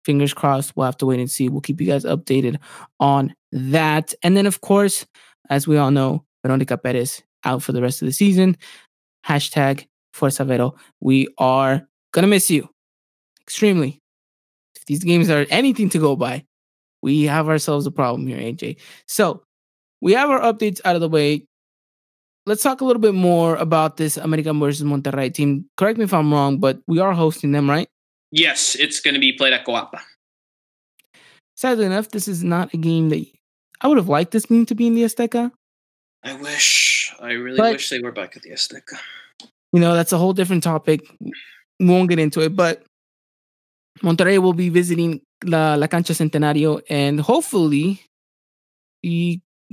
fingers crossed. We'll have to wait and see. We'll keep you guys updated on that. And then, of course, as we all know, Veronica Perez out for the rest of the season. Hashtag Fuerza Vero. We are gonna miss you extremely. If these games are anything to go by, we have ourselves a problem here, AJ. So we have our updates out of the way. Let's talk a little bit more about this American versus Monterrey team. Correct me if I'm wrong, but we are hosting them, right? Yes, it's going to be played at Coapa. Sadly enough, this is not a game that I would have liked this game to be in the Azteca. I wish. I really But- wish they were back at the Azteca. you know that's a whole different topic we won't get into it but monterrey will be visiting la, la cancha centenario and hopefully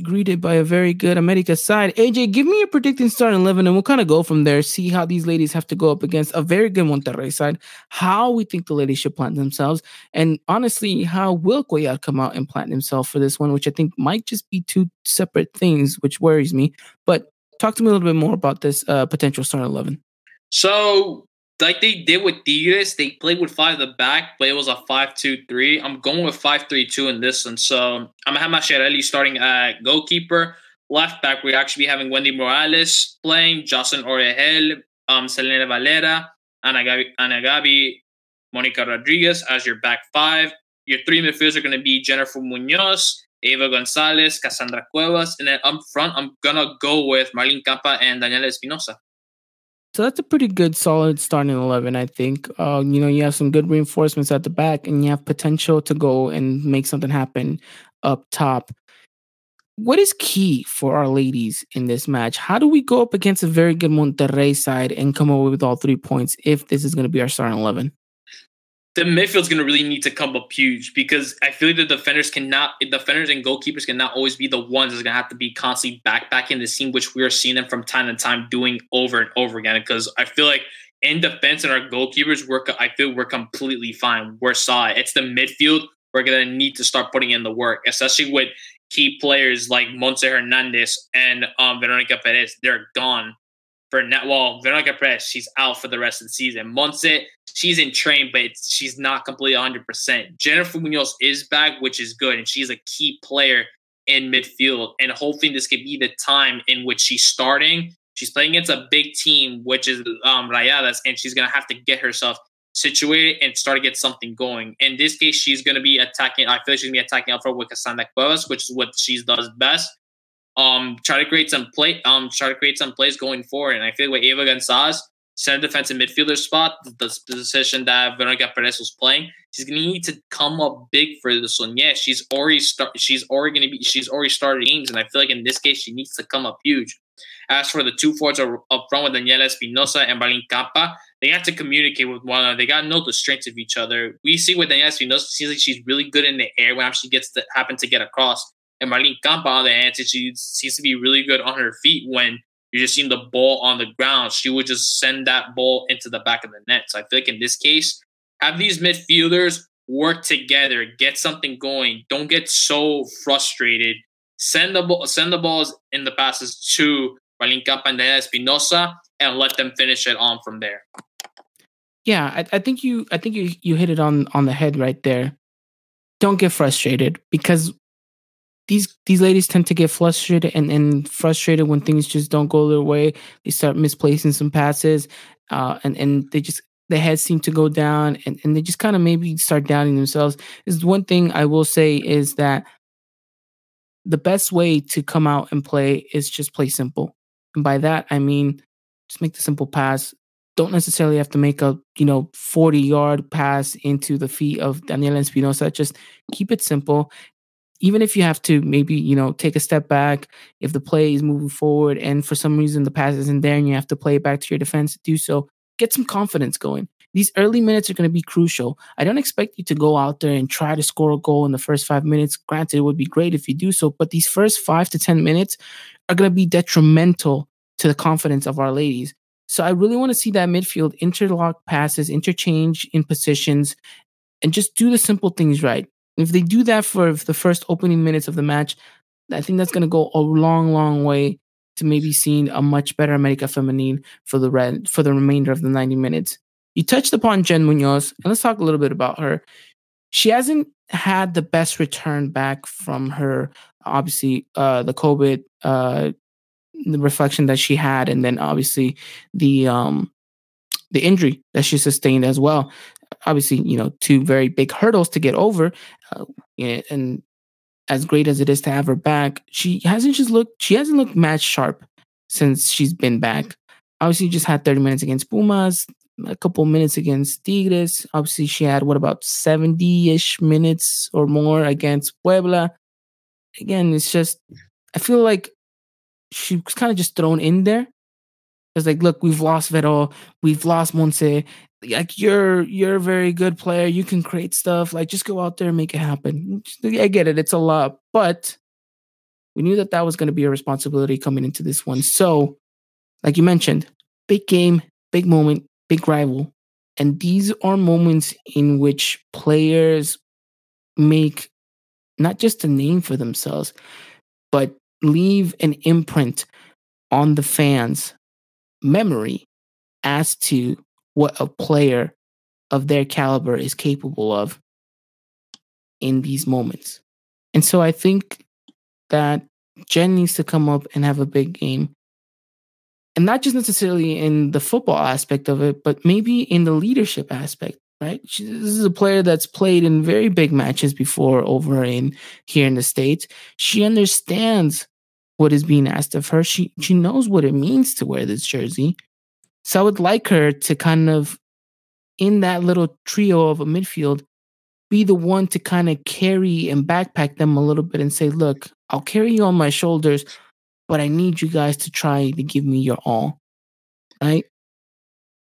greeted by a very good america side. Aj give me your predicting starting 11 and we'll kind of go from there. See how these ladies have to go up against a very good monterrey side how we think the ladies should plant themselves and honestly how will Cuellar come out and plant himself for this one which i think might just be two separate things which worries me but talk to me a little bit more about this uh, potential starting 11 So, like they did with Tigres, they played with five at the back, but it was a 5 2 3. I'm going with 5 3 2 in this one. So, I'm to have Masciarelli starting at goalkeeper. Left back, we're actually having Wendy Morales playing, Jocelyn Orejel, um, Selena Valera, Ana Gabi, Ana Gabi, Monica Rodriguez as your back five. Your three midfielders are going to be Jennifer Munoz, Eva Gonzalez, Cassandra Cuevas, and then up front, I'm going to go with Marlene Campa and Daniela Espinosa. So that's a pretty good, solid starting eleven. I think. Uh, you know, you have some good reinforcements at the back, and you have potential to go and make something happen up top. What is key for our ladies in this match? How do we go up against a very good Monterrey side and come away with all three points if this is going to be our starting eleven? The midfield's going to really need to come up huge because I feel like the defenders cannot, defenders and goalkeepers cannot always be the ones that's going to have to be constantly backpacking the scene, which we are seeing them from time to time doing over and over again. Because I feel like in defense and our goalkeepers, we're, I feel we're completely fine. We're solid. It's the midfield we're going to need to start putting in the work, especially with key players like Monse Hernandez and um, Veronica Perez. They're gone for net. Well, Veronica Perez, she's out for the rest of the season. Monse, she's in train, but she's not completely 100%. Jennifer Munoz is back, which is good, and she's a key player in midfield. And hopefully, this could be the time in which she's starting. She's playing against a big team, which is um, Rayadas, and she's going to have to get herself situated and start to get something going. In this case, she's going to be attacking. I feel like she's going to be attacking up front with Cassandra Cuevas, which is what she does best. Um, try to create some play. Um, try to create some plays going forward. And I feel like with Eva Gonzalez, center defensive midfielder spot, the, position that Veronica Perez was playing, she's gonna need to come up big for this one. Yeah, she's already start. She's already gonna be. She's already started games, and I feel like in this case, she needs to come up huge. As for the two forwards up front with Daniela Espinosa and Marlene Campa, they have to communicate with one another. They got to know the strengths of each other. We see with Daniela Espinosa, seems like she's really good in the air when she gets to happen to get across. And Marlene Campa, on the hand, she seems to be really good on her feet when you're just seeing the ball on the ground. She would just send that ball into the back of the net. So I feel like in this case, have these midfielders work together, get something going. Don't get so frustrated. Send the ball, send the balls in the passes to Campa and Espinosa, and let them finish it on from there. Yeah, I, I think you I think you you hit it on on the head right there. Don't get frustrated because these these ladies tend to get frustrated and, and frustrated when things just don't go their way. They start misplacing some passes, uh, and and they just the heads seem to go down, and, and they just kind of maybe start doubting themselves. Is one thing I will say is that the best way to come out and play is just play simple, and by that I mean just make the simple pass. Don't necessarily have to make a you know forty yard pass into the feet of Daniela Espinosa. Just keep it simple even if you have to maybe you know take a step back if the play is moving forward and for some reason the pass isn't there and you have to play it back to your defense do so get some confidence going. These early minutes are going to be crucial. I don't expect you to go out there and try to score a goal in the first five minutes. Granted it would be great if you do so but these first five to ten minutes are going to be detrimental to the confidence of our ladies. So i really want to see that midfield interlock passes interchange in positions and just do the simple things right if they do that for the first opening minutes of the match, I think that's going to go a long, long way to maybe seeing a much better America Feminine for the red for the remainder of the 90 minutes. You touched upon Jen Munoz, and let's talk a little bit about her. She hasn't had the best return back from her, obviously, uh, the COVID, uh, the reflection that she had, and then obviously the um, the injury that she sustained as well obviously, you know, two very big hurdles to get over. Uh, and as great as it is to have her back, she hasn't just looked, she hasn't looked match sharp since she's been back. Obviously, just had 30 minutes against Pumas, a couple minutes against Tigres. Obviously, she had what about 70 ish minutes or more against Puebla. Again, it's just, I feel like she was kind of just thrown in there. It's like, look, we've lost Vero, we've lost Monse. Like you're you're a very good player. You can create stuff. Like just go out there and make it happen. I get it. It's a lot, but we knew that that was going to be a responsibility coming into this one. So, like you mentioned, big game, big moment, big rival. And these are moments in which players make not just a name for themselves, but leave an imprint on the fans' memory as to what a player of their caliber is capable of in these moments. And so I think that Jen needs to come up and have a big game. And not just necessarily in the football aspect of it, but maybe in the leadership aspect right? This is a player that's played in very big matches before over in here in the states. She understands what is being asked of her. She she knows what it means to wear this jersey. So I would like her to kind of in that little trio of a midfield be the one to kind of carry and backpack them a little bit and say, "Look, I'll carry you on my shoulders, but I need you guys to try to give me your all." Right?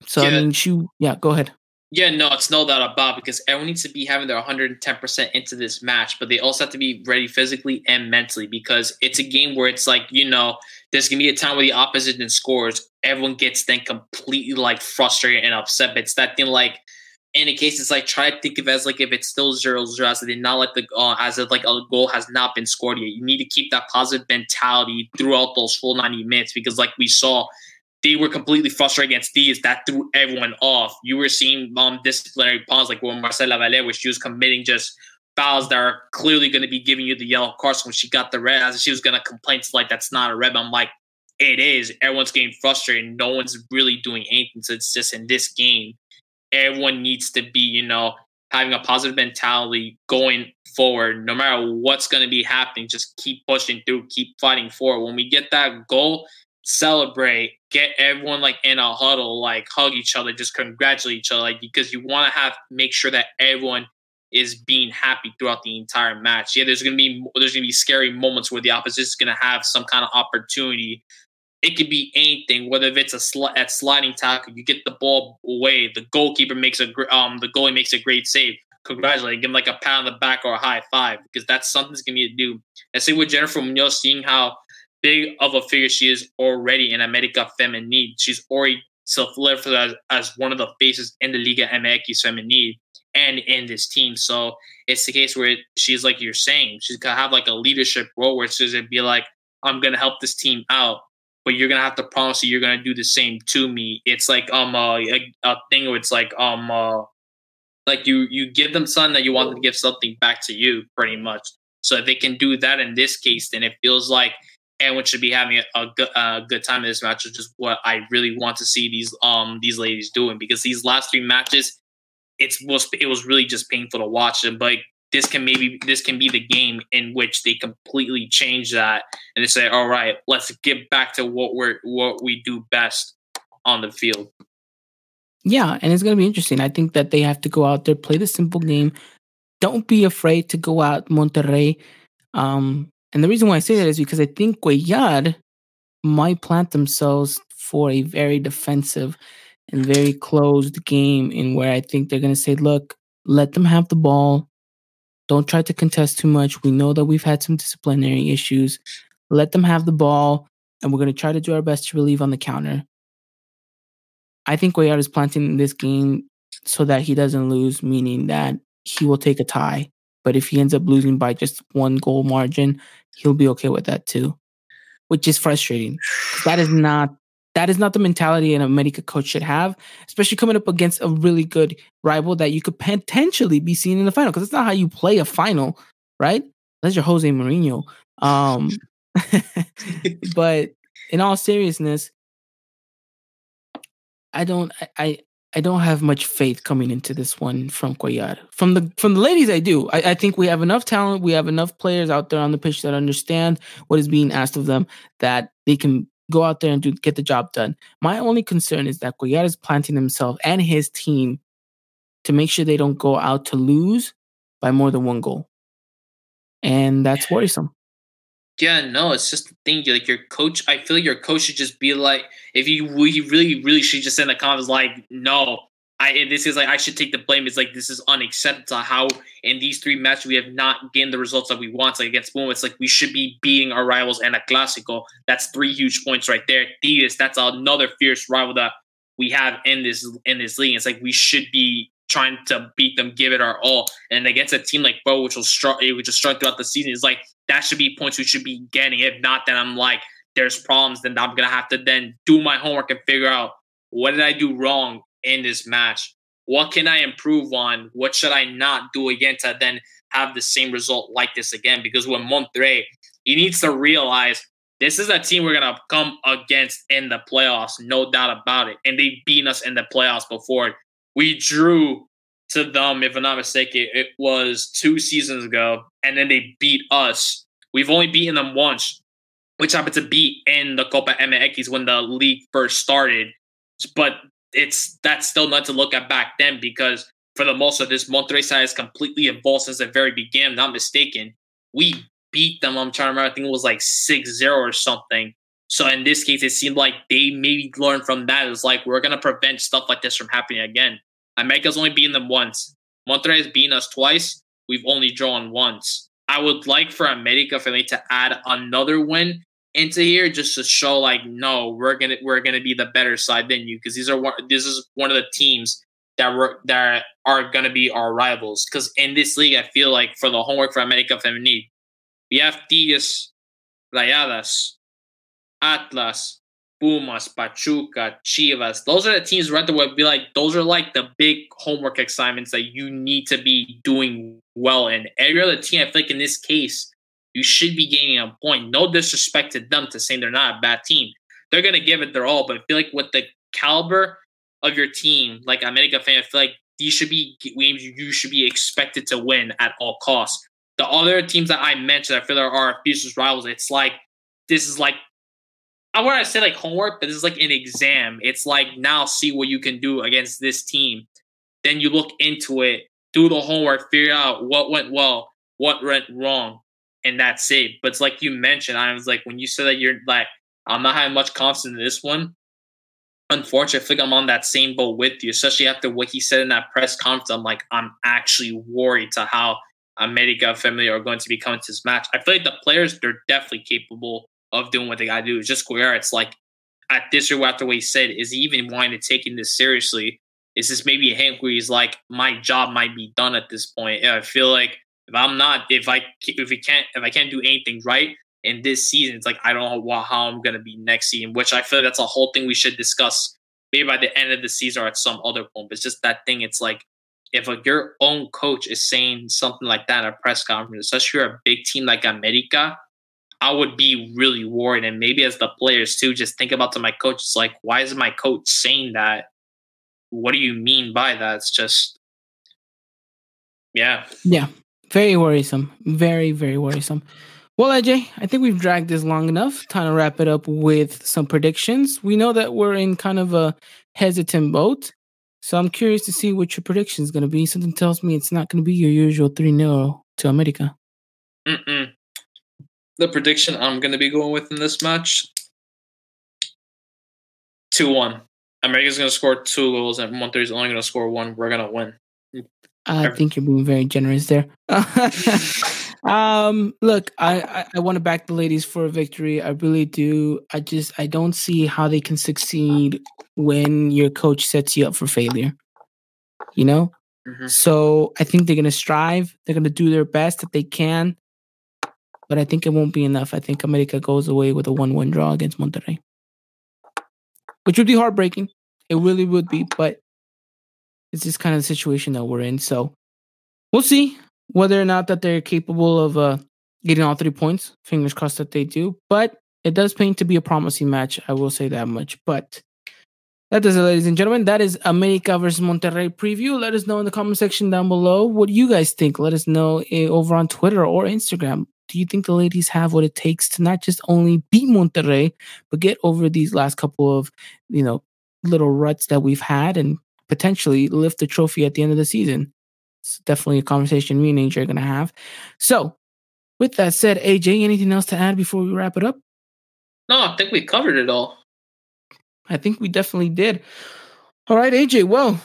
So yeah. I mean, she yeah, go ahead. Yeah, no, it's no doubt about because everyone needs to be having their 110% into this match, but they also have to be ready physically and mentally because it's a game where it's like, you know, there's to be a time where the opposition scores. Everyone gets then completely like frustrated and upset. But it's that thing like, in a case, it's like try to think of it as like if it's still 0 0, as they not like the uh, as if like a goal has not been scored yet. You need to keep that positive mentality throughout those full 90 minutes because, like we saw, they were completely frustrated against these. That threw everyone off. You were seeing um, disciplinary pawns like when Marcela Valle, where she was committing just fouls that are clearly going to be giving you the yellow cards when she got the red. As she was going to complain to like that's not a red. I'm like, it is. Everyone's getting frustrated. No one's really doing anything. So it's just in this game, everyone needs to be, you know, having a positive mentality going forward. No matter what's going to be happening, just keep pushing through, keep fighting forward. When we get that goal, celebrate, get everyone like in a huddle, like hug each other, just congratulate each other, like because you want to have make sure that everyone is being happy throughout the entire match. Yeah, there's gonna be there's gonna be scary moments where the opposition is gonna have some kind of opportunity. It could be anything, whether if it's a sl- at sliding tackle, you get the ball away, the goalkeeper makes a um the goalie makes a great save. Congratulate, give him like a pat on the back or a high five because that's something's gonna be to do. I say with Jennifer Munoz, seeing how big of a figure she is already in America Femenil. She's already solidified as, as one of the faces in the Liga MX Femenil and in this team. So it's the case where she's like you're saying, she's gonna have like a leadership role where she's gonna be like, I'm gonna help this team out, but you're gonna have to promise that you're gonna do the same to me. It's like um uh, a, a thing where it's like um uh like you you give them something that you want them to give something back to you pretty much. So if they can do that in this case, then it feels like everyone should be having a, a good, good time in this match, which is what I really want to see these um these ladies doing because these last three matches, it's was it was really just painful to watch them. But this can maybe this can be the game in which they completely change that and they say, all right, let's get back to what we're what we do best on the field. Yeah, and it's going to be interesting. I think that they have to go out there, play the simple game. Don't be afraid to go out Monterrey. Um, and the reason why I say that is because I think Cuellar might plant themselves for a very defensive and very closed game in where I think they're going to say, look, let them have the ball. Don't try to contest too much. We know that we've had some disciplinary issues. Let them have the ball, and we're going to try to do our best to relieve on the counter. I think Cuellar is planting this game so that he doesn't lose, meaning that he will take a tie. But if he ends up losing by just one goal margin, he'll be okay with that too, which is frustrating. That is not that is not the mentality an America coach should have, especially coming up against a really good rival that you could potentially be seeing in the final. Because it's not how you play a final, right? That's your Jose Mourinho. Um, <laughs> but in all seriousness, I don't. I I don't have much faith coming into this one from Cuellar. From the from the ladies, I do. I, I, think we have enough talent. We have enough players out there on the pitch that understand what is being asked of them that they can go out there and do get the job done. My only concern is that Cuellar is planting himself and his team to make sure they don't go out to lose by more than one goal, and that's worrisome. Yeah, no, it's just the thing. Like your coach, I feel like your coach should just be like, if you we really, really should just send the comments like, no, I this is like I should take the blame. It's like this is unacceptable. How in these three matches we have not gained the results that we want. Like against Boom, it's like we should be beating our rivals and a Clásico. That's three huge points right there. Tigres, that's another fierce rival that we have in this in this league. It's like we should be trying to beat them, give it our all. And against a team like Bo, which will struggle, which will struggle throughout the season, is like that should be points we should be getting. If not, then I'm like, there's problems. Then I'm gonna have to then do my homework and figure out what did I do wrong in this match. What can I improve on? What should I not do again to then have the same result like this again? Because when Monterrey, he needs to realize this is a team we're gonna come against in the playoffs, no doubt about it. And they've beaten us in the playoffs before. We drew to them, if I'm not mistaken, it was two seasons ago, and then they beat us. We've only beaten them once, which happened to be in the Copa MX when the league first started. But it's that's still not to look at back then because for the most of this Monterrey side has completely evolved since the very beginning. Not mistaken, we beat them. I'm trying to remember. I think it was like 6-0 or something. So in this case, it seemed like they maybe learned from that. It's like we're gonna prevent stuff like this from happening again. America's only beaten them once. Monterrey has beaten us twice. We've only drawn once. I would like for America Femenil to add another win into here just to show like no, we're gonna we're gonna be the better side than you because these are one this is one of the teams that were that are gonna be our rivals. Because in this league, I feel like for the homework for America Femenil, we have Tigres, Rayadas, Atlas, Pumas, Pachuca, Chivas. Those are the teams right would be like those are like the big homework assignments that you need to be doing well in. Every other team, I feel like in this case, you should be gaining a point. No disrespect to them to saying they're not a bad team. They're gonna give it their all, but I feel like with the caliber of your team, like America fan, I feel like these should be games you should be expected to win at all costs. The other teams that I mentioned, I feel there are fiercest rivals. It's like this is like I want to say like homework, but this is like an exam. It's like now see what you can do against this team. Then you look into it, do the homework, figure out what went well, what went wrong, and that's it. But it's like you mentioned, I was like, when you said that you're like, I'm not having much confidence in this one. Unfortunately, I think I'm on that same boat with you, especially after what he said in that press conference. I'm like, I'm actually worried to how America Femenil are going to be coming to this match. I feel like the players, they're definitely capable of doing what they got to do. It's just Square. It's like at this or after what he said, is he even wanting to taking this seriously? Is this maybe a hint where he's like, my job might be done at this point? I feel like if I'm not, if I if we can't, if I can't do anything right in this season, it's like I don't know how I'm gonna be next season. Which I feel that's a whole thing we should discuss maybe by the end of the season or at some other point. But it's just that thing. It's like if a, your own coach is saying something like that at a press conference, especially you're a big team like America, I would be really worried. And maybe as the players too, just think about to my coach. It's like, why is my coach saying that? What do you mean by that? It's just, yeah. Yeah. Very worrisome. Very, very worrisome. Well, AJ, I think we've dragged this long enough. Time to wrap it up with some predictions. We know that we're in kind of a hesitant boat. So I'm curious to see what your prediction is going to be. Something tells me it's not going to be your usual 3 0 to America. Mm-mm. The prediction I'm going to be going with in this match 2 1. America's going to score two goals, and Monterrey's only going to score one. We're going to win. I think you're being very generous there. <laughs> um, look, I, I, I want to back the ladies for a victory. I really do. I just I don't see how they can succeed when your coach sets you up for failure. You know? Mhm. So I think they're gonna strive. They're gonna do their best that they can. But I think it won't be enough. I think America goes away with a one-one draw against Monterrey. Which would be heartbreaking. It really would be, but it's just kind of the situation that we're in. So we'll see whether or not that they're capable of uh, getting all three points. Fingers crossed that they do. But it does paint to be a promising match. I will say that much. But that does it, ladies and gentlemen. That is America versus Monterrey preview. Let us know in the comment section down below what you guys think. Let us know eh, over on Twitter or Instagram. Do you think the ladies have what it takes to not just only beat Monterrey, but get over these last couple of, you know, little ruts that we've had and potentially lift the trophy at the end of the season? It's definitely a conversation me and AJ are going to have. So, with that said, AJ, anything else to add before we wrap it up? No, I think we covered it all. I think we definitely did. All right, AJ. Well,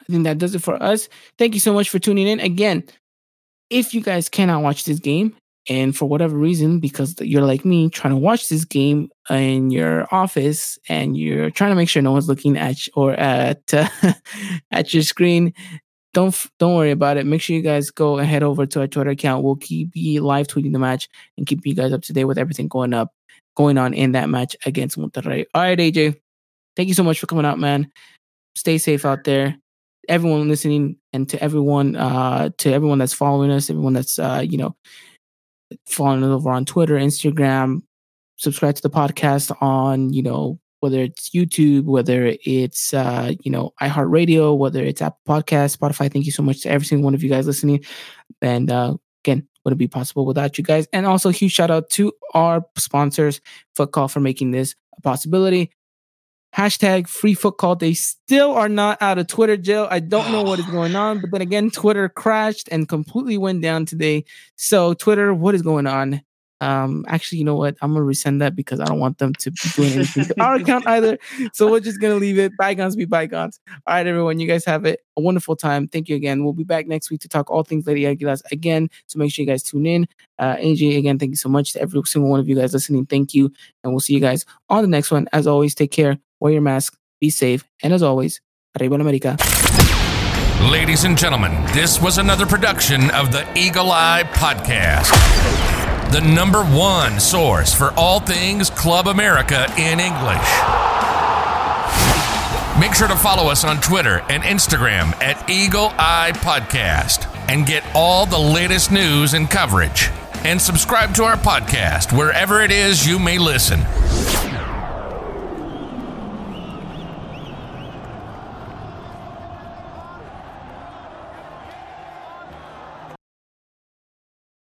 I think that does it for us. Thank you so much for tuning in. Again, if you guys cannot watch this game, and for whatever reason, because you're like me, trying to watch this game in your office, and you're trying to make sure no one's looking at or at uh, <laughs> at your screen, don't don't worry about it. Make sure you guys go and head over to our Twitter account. We'll keep you live tweeting the match and keep you guys up to date with everything going up, going on in that match against Monterrey. All right, AJ, thank you so much for coming out, man. Stay safe out there. Everyone listening and to everyone, uh, to everyone that's following us, everyone that's uh, you know, following us over on Twitter, Instagram, subscribe to the podcast on, you know, whether it's YouTube, whether it's uh, you know iHeartRadio, whether it's Apple Podcast, Spotify. Thank you so much to every single one of you guys listening. And uh, again, wouldn't be possible without you guys. And also, huge shout out to our sponsors, Footcult, for making this a possibility. Hashtag free footcult. They still are not out of Twitter jail. I don't know what is <sighs> going on, but then again, Twitter crashed and completely went down today. So, Twitter, what is going on? Um, actually, you know what? I'm gonna resend that because I don't want them to be doing anything to our account either. So we're just gonna leave it. Bygones be bygones. All right, everyone. You guys have it a wonderful time. Thank you again. We'll be back next week to talk all things Lady Aguilas again. So make sure you guys tune in. Uh, AJ, again, thank you so much to every single one of you guys listening. Thank you, and we'll see you guys on the next one. As always, take care. Wear your mask. Be safe. And as always, arriba America. Ladies and gentlemen, this was another production of the Eagle Eye Podcast the number one source for all things Club America in English. Make sure to follow us on Twitter and Instagram at Eagle Eye Podcast and get all the latest news and coverage. And subscribe to our podcast wherever it is you may listen.